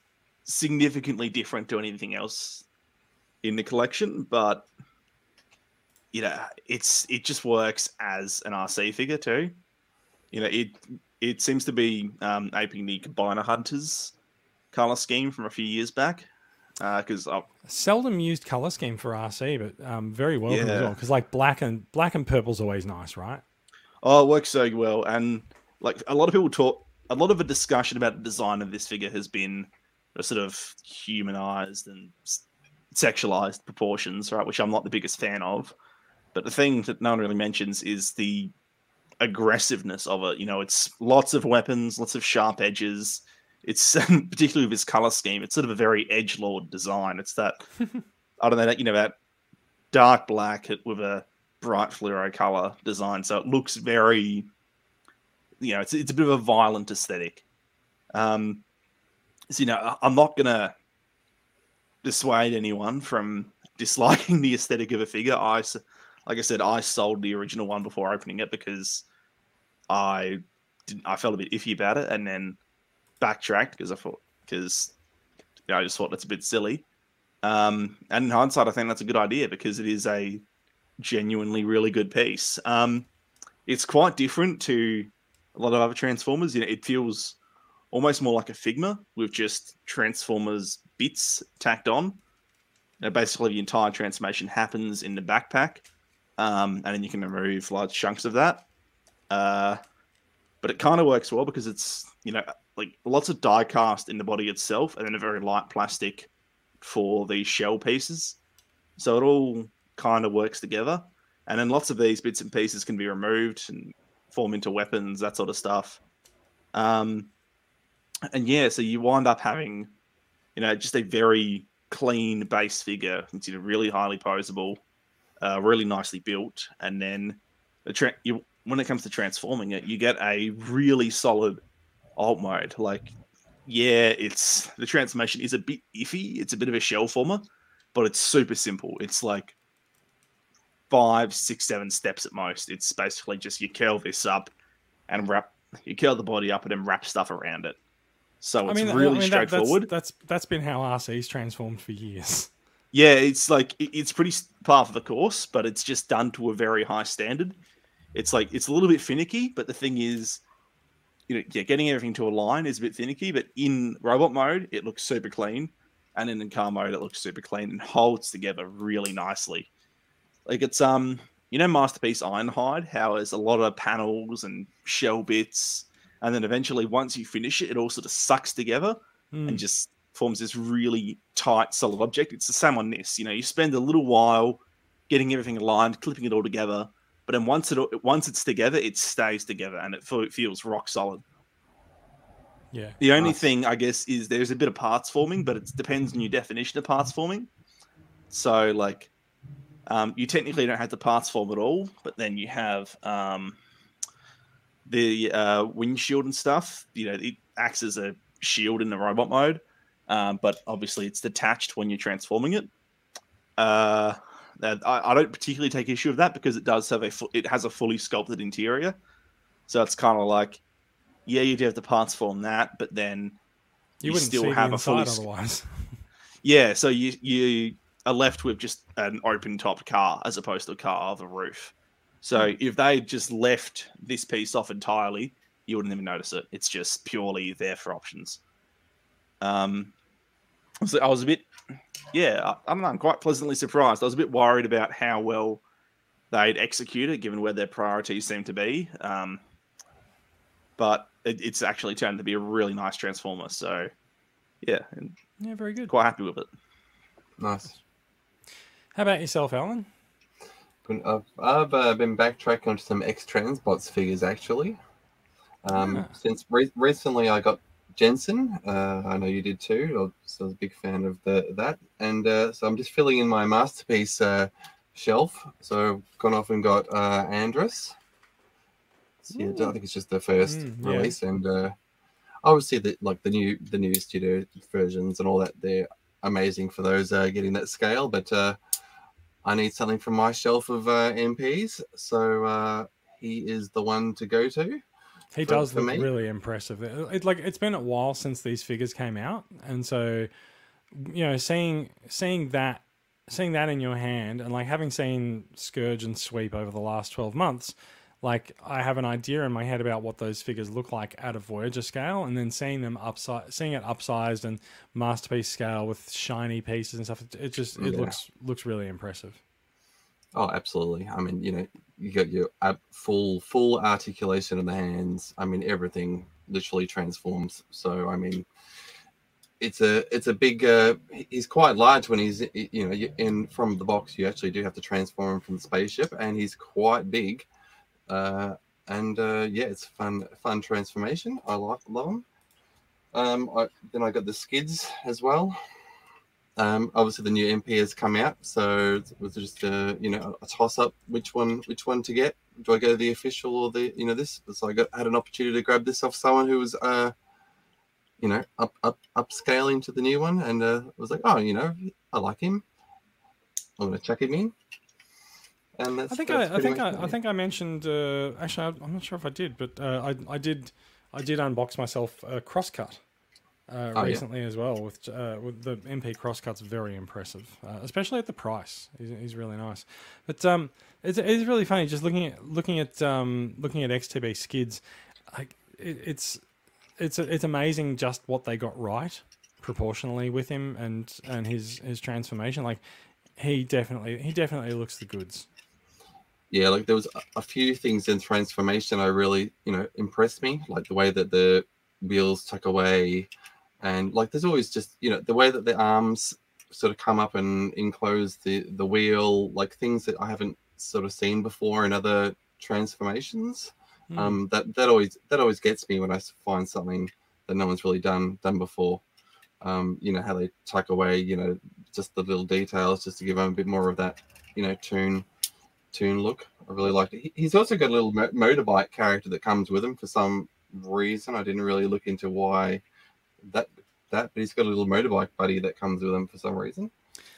significantly different to anything else in the collection, but you know, it's it just works as an RC figure too. You know, it it seems to be um, aping the Combiner Hunters color scheme from a few years back. Because uh, Seldom used color scheme for RC, but um, very welcome as well. Because like black and black and purple's always nice, right? Oh, it works so well, and like a lot of people talk. A lot of the discussion about the design of this figure has been a sort of humanized and sexualized proportions, right? Which I'm not the biggest fan of. But the thing that no one really mentions is the aggressiveness of it. You know, it's lots of weapons, lots of sharp edges. It's [laughs] particularly with its color scheme. It's sort of a very edge lord design. It's that [laughs] I don't know that you know that dark black with a bright fluoro color design. So it looks very, you know, it's it's a bit of a violent aesthetic. Um, so you know, I- I'm not gonna dissuade anyone from disliking [laughs] the aesthetic of a figure. I, like I said, I sold the original one before opening it because I didn't, I felt a bit iffy about it, and then backtracked because I thought because you know, I just thought that's a bit silly. Um, and in hindsight, I think that's a good idea because it is a genuinely really good piece. Um, it's quite different to a lot of other Transformers. You know, it feels almost more like a Figma with just Transformers bits tacked on. You know, basically, the entire transformation happens in the backpack, um, and then you can remove large chunks of that. Uh, but it kind of works well because it's you know like lots of die cast in the body itself, and then a very light plastic for the shell pieces. So it all kind of works together. And then lots of these bits and pieces can be removed and form into weapons, that sort of stuff. Um, and yeah, so you wind up having, you know, just a very clean base figure. It's you know, really highly posable, uh, really nicely built, and then the tra- you, when it comes to transforming it, you get a really solid alt mode. Like, yeah, it's the transformation is a bit iffy. It's a bit of a shell former, but it's super simple. It's like five, six, seven steps at most. It's basically just you curl this up and wrap, you curl the body up and then wrap stuff around it. So it's I mean, really I mean, that- straightforward. that's, that's that's been how RC's transformed for years. [laughs] Yeah, it's like it's pretty par for the course, but it's just done to a very high standard. It's like it's a little bit finicky, but the thing is, you know, yeah, getting everything to align is a bit finicky. But in robot mode, it looks super clean, and then in car mode, it looks super clean and holds together really nicely. Like it's um, you know, Masterpiece Ironhide, how there's a lot of panels and shell bits, and then eventually once you finish it, it all sort of sucks together Hmm. and just forms this really tight, solid object. It's the same on this. You know, you spend a little while getting everything aligned, clipping it all together, but then once it once it's together, it stays together and it fe- feels rock solid. Yeah. The only Nice. thing I guess is there's a bit of parts forming, but it depends on your definition of parts forming. So like, um, you technically don't have the parts form at all, but then you have um, the uh, windshield and stuff, you know, it acts as a shield in the robot mode, um, but obviously it's detached when you're transforming it. Uh, I, I don't particularly take issue with that because it does have a it has a fully sculpted interior, so it's kind of like, yeah, you do have the parts form that, but then You You still have a fully otherwise. [laughs] yeah, so you you are left with just an open topped car as opposed to a car with a roof. So if they just left this piece off entirely, you wouldn't even notice it. It's just purely there for options. Um, so I was a bit, yeah, I, I don't know, I'm quite pleasantly surprised. I was a bit worried about how well they'd executed, given where their priorities seem to be. Um, but it, it's actually turned to be a really nice transformer. So yeah, and Yeah, very good. quite happy with it. Nice. How about yourself, Alan? I've, I've uh, been backtracking onto some X Transbots figures actually. Um, Ah. Since re- recently I got Jensen. Uh, I know you did too. I was, I was a big fan of the that, and uh, so I'm just filling in my masterpiece uh, shelf. So I've gone off and got uh, Andras. So, yeah, I think it's just the first Mm, yeah. release, and uh, obviously the like the new the new studio versions and all that. They're amazing for those uh, getting that scale, but uh, I need something from my shelf of uh, MPs, so uh, he is the one to go to. He for- does for look me. really impressive. It, like it's been a while since these figures came out, and so you know, seeing seeing that seeing that in your hand, and like having seen Scourge and Sweep over the last twelve months, like I have an idea in my head about what those figures look like at a Voyager scale, and then seeing them upside, seeing it upsized and masterpiece scale with shiny pieces and stuff. It, it just it Yeah. looks looks really impressive. Oh, absolutely. I mean, you know, you got your full full articulation of the hands. I mean, everything literally transforms. So, I mean, it's a it's a big. Uh, he's quite large when he's you know in from the box. You actually do have to transform from the spaceship, and he's quite big. Uh, and uh, yeah, it's fun fun transformation. I like love them. Um, I, then I got the skids as well. Um, obviously the new MP has come out, so it was just a you know a toss up which one which one to get. Do I go the official or the you know this? So I got had an opportunity to grab this off someone who was uh you know up up upscaling to the new one, and uh, was like, oh, you know, I like him. I'm gonna check him in. And that's, I think that's I, I think I, I think I mentioned. Uh, actually, I- I'm not sure if I did, but uh, I I did I did unbox myself a crosscut uh, Oh, yeah. recently as well. With uh, with the MP crosscut's very impressive, uh, especially at the price. He's, he's really nice. But um, it's it's really funny just looking at looking at um looking at XTB skids. Like it, it's it's it's amazing just what they got right proportionally with him and and his his transformation. Like he definitely he definitely looks the goods. yeah like there was a- a few things in transformation i really you know impressed me like the way that the wheels tuck away and like there's always just you know the way that the arms sort of come up and enclose the the wheel like things that i haven't sort of seen before in other transformations Hmm. um that that always that always gets me when i find something that no one's really done done before um you know how they tuck away you know just the little details just to give them a bit more of that you know tune tune look. I really liked it. He- He's also got a little mo- motorbike character that comes with him for some reason. I didn't really look into why that that, but he's got a little motorbike buddy that comes with him for some reason.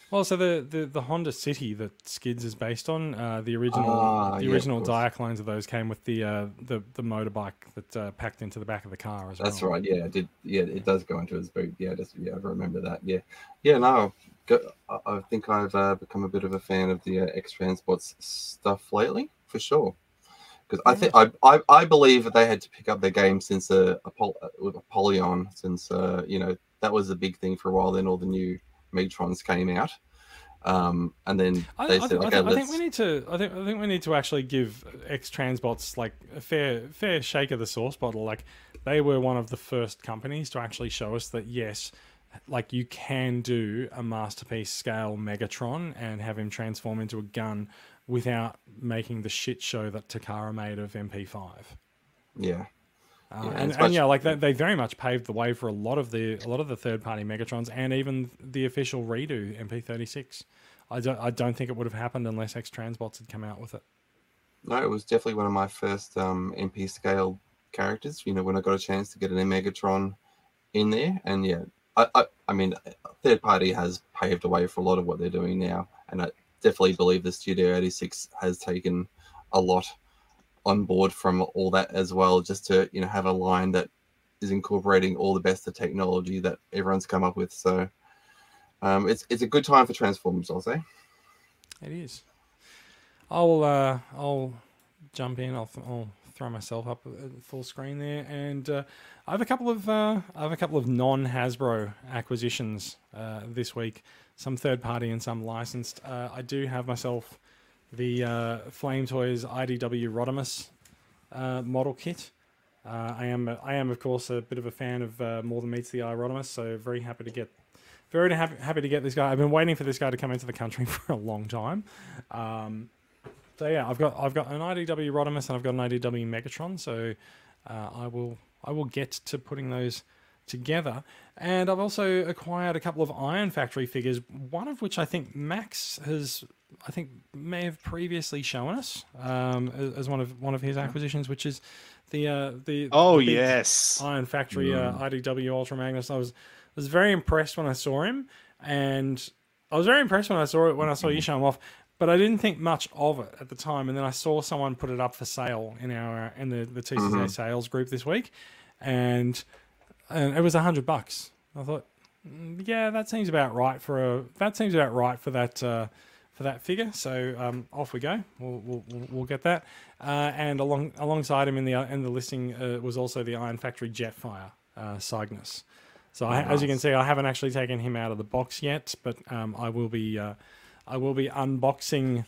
Well, so the, the, the Honda City that Skids is based on, uh, the original Ah, the yeah, original. Diaclones of those came with the uh, the the motorbike that uh, packed into the back of the car as That's well. That's right. Yeah, it did. Yeah, it does go into his boot. Yeah, just yeah, I remember that. Yeah, yeah. No, I, I think I've uh, become a bit of a fan of the uh, X Transbots stuff lately, for sure. Because I think I, I I believe that they had to pick up their game since uh, Apol- uh, with Apollyon, since uh, you know that was a big thing for a while. Then all the new Megatrons came out, um, and then I, they I, said, think, I, okay, I let's. think we need to. I think I think we need to actually give X Transbots like a fair fair shake of the sauce bottle. Like they were one of the first companies to actually show us that yes, like you can do a masterpiece scale Megatron and have him transform into a gun without making the shit show that Takara made of MP5. yeah, Uh, Yeah, and, and much- yeah, like they, they very much paved the way for a lot of the a lot of the third party Megatrons and even the official redo MP36. I don't I don't think it would have happened unless X Transbots had come out with it. No, it was definitely one of my first um, MP scale characters. You know, when I got a chance to get an Megatron in there, and yeah, I, I, I mean, third party has paved the way for a lot of what they're doing now, and I definitely believe the Studio 86 has taken a lot on board from all that as well, just to you know have a line that is incorporating all the best of technology that everyone's come up with. So um, it's it's a good time for Transformers, I'll say. It is. I'll uh, I'll jump in. I'll, I'll throw myself up full screen there, and uh, I have a couple of uh, I have a couple of non Hasbro acquisitions uh, this week. Some third party and some licensed. Uh, I do have myself the uh, Flame Toys IDW Rodimus uh, model kit. Uh, I am I am of course a bit of a fan of uh, More Than Meets the Eye Rodimus, so very happy to get very happy, happy to get this guy. I've been waiting for this guy to come into the country [laughs] for a long time. Um, so yeah, I've got I've got an IDW Rodimus and I've got an IDW Megatron. So uh, I will I will get to putting those together. And I've also acquired a couple of Iron Factory figures, one of which I think Max has I think may have previously shown us um, as- one of one of his acquisitions, which is the uh, the Oh the yes. Iron Factory uh, IDW Ultra Magnus. I was was very impressed when I saw him, and I was very impressed when I saw it when I saw you show him off. But I didn't think much of it at the time, and then I saw someone put it up for sale in our in the the TCCA sales group this week, and and it was a hundred bucks. I thought, "Mm, yeah, that seems about right for a that seems about right for that uh, for that figure. So um, off we go. We'll, we'll, we'll- get that. Uh, and along alongside him in the in the listing uh, was also the Iron Factory Jetfire uh, Cygnus. So I, as you can see, I haven't actually taken him out of the box yet, but um, I will be uh, I will be unboxing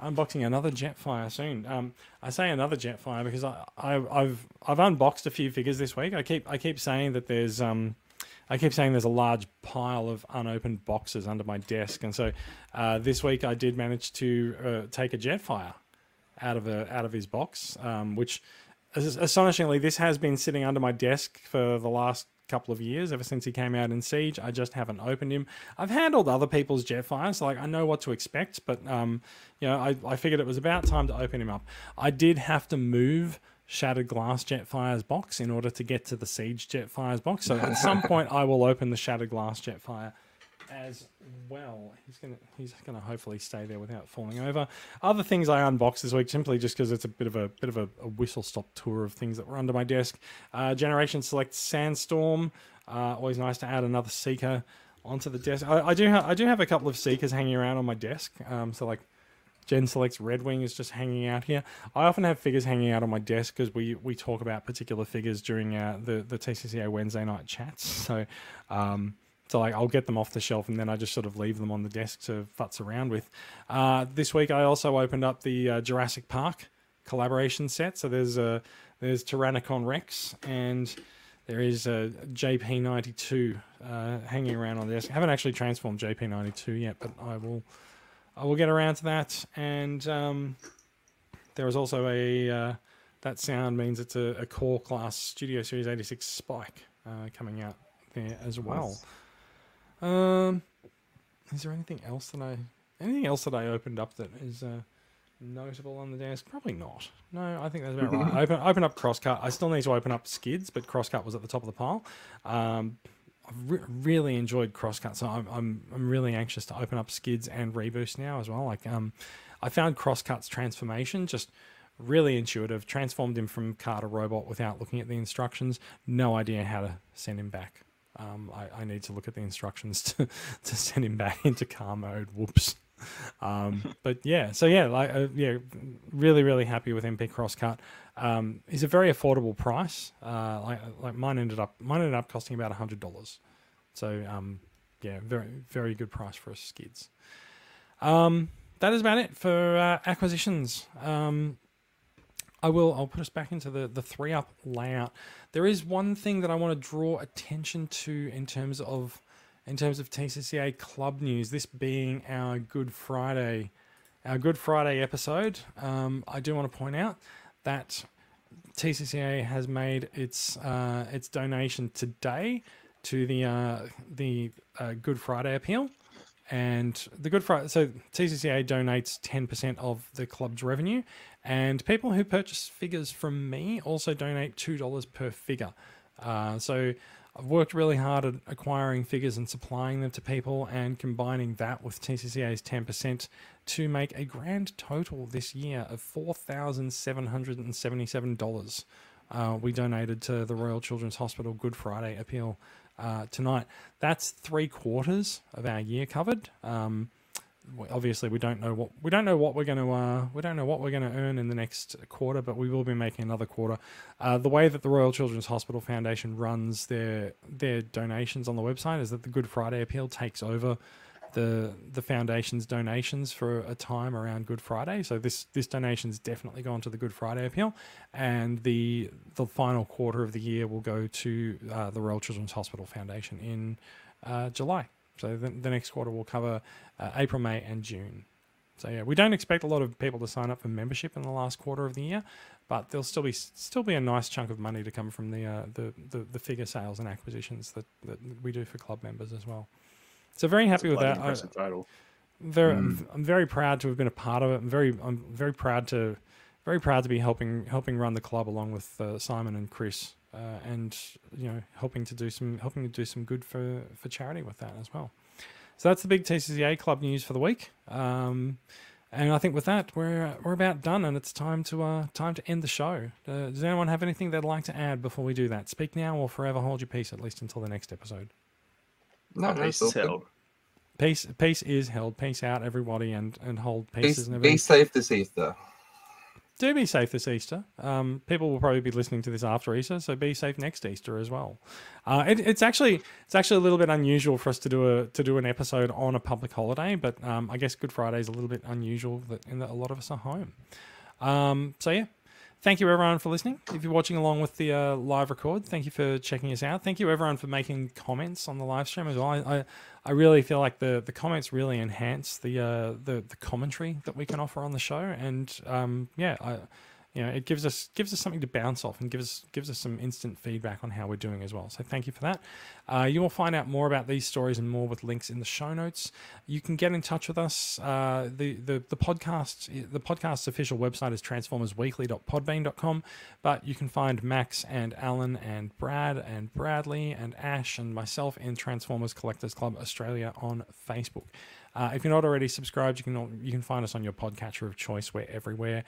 unboxing another Jetfire soon. Um, I say another Jetfire because I, I I've I've unboxed a few figures this week. I keep I keep saying that there's um I keep saying there's a large pile of unopened boxes under my desk, and so uh, this week I did manage to uh, take a Jetfire out of a out of his box, um, which astonishingly this has been sitting under my desk for the last couple of years ever since he came out in siege i just haven't opened him. I've handled other people's jetfires so like i know what to expect but um you know I, I figured it was about time to open him up. I did have to move shattered glass jetfire's box in order to get to the siege jetfire's box so at some [laughs] point i will open the shattered glass jetfire as well. He's gonna he's gonna hopefully stay there without falling over. Other things I unboxed this week simply just because it's a bit of a bit of a, a whistle stop tour of things that were under my desk. Uh, Generation Select Sandstorm. Uh, always nice to add another Seeker onto the desk. I, I do ha- I do have a couple of Seekers hanging around on my desk. Um, so like Gen Select's Red Wing is just hanging out here. I often have figures hanging out on my desk because we, we talk about particular figures during uh, the the TCCA Wednesday night chats. [laughs] So, um, so like I'll get them off the shelf and then I just sort of leave them on the desk to futz around with. Uh, this week I also opened up the uh, Jurassic Park collaboration set. So there's uh, there's Tyrannocon Rex and there is a JP92 uh, hanging around on the desk. I haven't actually transformed JP92 yet, but I will I will get around to that. And um, there is also a uh, that sound means it's a, a core class Studio Series 86 Spike uh, coming out there as well. Um, is there anything else that I anything else that I opened up that is uh, notable on the desk? Probably not. No, I think that's about right. I [laughs] open, open up Crosscut. I still need to open up Skids, but Crosscut was at the top of the pile. Um, I've re- really enjoyed Crosscut, so I'm, I'm I'm really anxious to open up Skids and Reboost now as well. Like um, I found Crosscut's transformation just really intuitive. Transformed him from car to robot without looking at the instructions. No idea how to send him back. Um, I, I need to look at the instructions [laughs] to, to send him back into car mode. Whoops. Um, [laughs] but yeah, so yeah, like uh, yeah, really really happy with MP Crosscut. Um, it's a very affordable price. Uh, like like mine ended up mine ended up costing about hundred dollars. So um, yeah, very very good price for us skids. Um, that is about it for uh, acquisitions. Um, I will. I'll put us back into the the three up layout. There is one thing that I want to draw attention to in terms of in terms of TCCA club news. This being our Good Friday, our Good Friday episode. Um, I do want to point out that TCCA has made its uh, its donation today to the uh, the uh, Good Friday appeal, And the Good Friday, so TCCA donates 10% of the club's revenue, and people who purchase figures from me also donate $2 per figure. Uh, so I've worked really hard at acquiring figures and supplying them to people and combining that with TCCA's 10% to make a grand total this year of $4,777. Uh, we donated to the Royal Children's Hospital Good Friday appeal uh, tonight. That's three quarters of our year covered. Um, obviously, we don't know what we don't know what we're going to uh, we don't know what we're going to earn in the next quarter, but we will be making another quarter. Uh, the way that the Royal Children's Hospital Foundation runs their their donations on the website is that the Good Friday appeal takes over the the foundation's donations for a time around Good Friday. So this this donation's definitely gone to the Good Friday appeal, and the the final quarter of the year will go to uh, the Royal Children's Hospital Foundation in uh, July. So the, the next quarter will cover uh, April, May, and June. So yeah, we don't expect a lot of people to sign up for membership in the last quarter of the year, but there'll still be still be a nice chunk of money to come from the uh, the, the the figure sales and acquisitions that, that we do for club members as well. So very happy with that. I- impressive total. very, Mm. I'm, I'm very proud to have been a part of it. I'm very, I'm very proud to, very proud to be helping helping run the club along with uh, Simon and Chris, uh, and you know, helping to do some helping to do some good for for charity with that as well. So that's the big TCCA club news for the week. Um, and I think with that, we're we're about done, and it's time to uh, time to end the show. Uh, does anyone have anything they'd like to add before we do that? Speak now or forever hold your peace, at least until the next episode. No, no, peace is held. Peace, peace is held. Peace out, everybody, and and hold Be, be safe this Easter. do be safe this Easter. Um, people will probably be listening to this after Easter, so be safe next Easter as well. Uh, it, it's actually it's actually a little bit unusual for us to do a to do an episode on a public holiday, but um, I guess Good Friday is a little bit unusual that in that a lot of us are home. Um, so yeah. Thank you everyone for listening. If you're watching along with the uh, live record, thank you for checking us out. Thank you everyone for making comments on the live stream as well. I, I, I really feel like the, the comments really enhance the, uh, the the commentary that we can offer on the show, and um, yeah, I, you know, it gives us gives us something to bounce off and gives us gives us some instant feedback on how we're doing as well. So thank you for that. Uh, you will find out more about these stories and more with links in the show notes. You can get in touch with us. Uh, the the the podcast the podcast's official website is transformersweekly.podbean.com, but you can find Max and Alan and Brad and Bradley and Ash and myself in Transformers Collectors Club Australia on Facebook. Uh, if you're not already subscribed, you can you can find us on your podcatcher of choice. We're everywhere.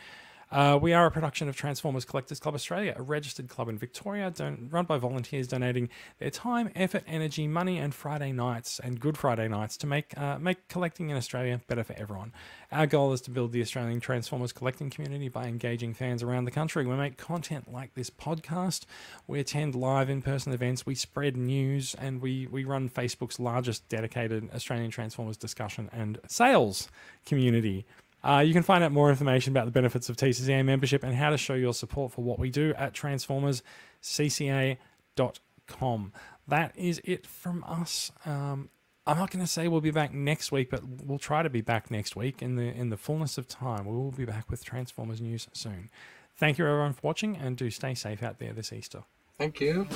Uh, we are a production of Transformers Collectors Club Australia, a registered club in Victoria, don- run by volunteers donating their time, effort, energy, money, and Friday nights and Good Friday nights to make uh, make collecting in Australia better for everyone. Our goal is to build the Australian Transformers collecting community by engaging fans around the country. We make content like this podcast. We attend live in-person events. We spread news, and we we run Facebook's largest dedicated Australian Transformers discussion and sales community. Uh, you can find out more information about the benefits of TCCA membership and how to show your support for what we do at transformerscca.com. That is it from us. Um, I'm not going to say we'll be back next week, but we'll try to be back next week in the in the fullness of time. We will be back with Transformers news soon. Thank you everyone for watching, and do stay safe out there this Easter. Thank you.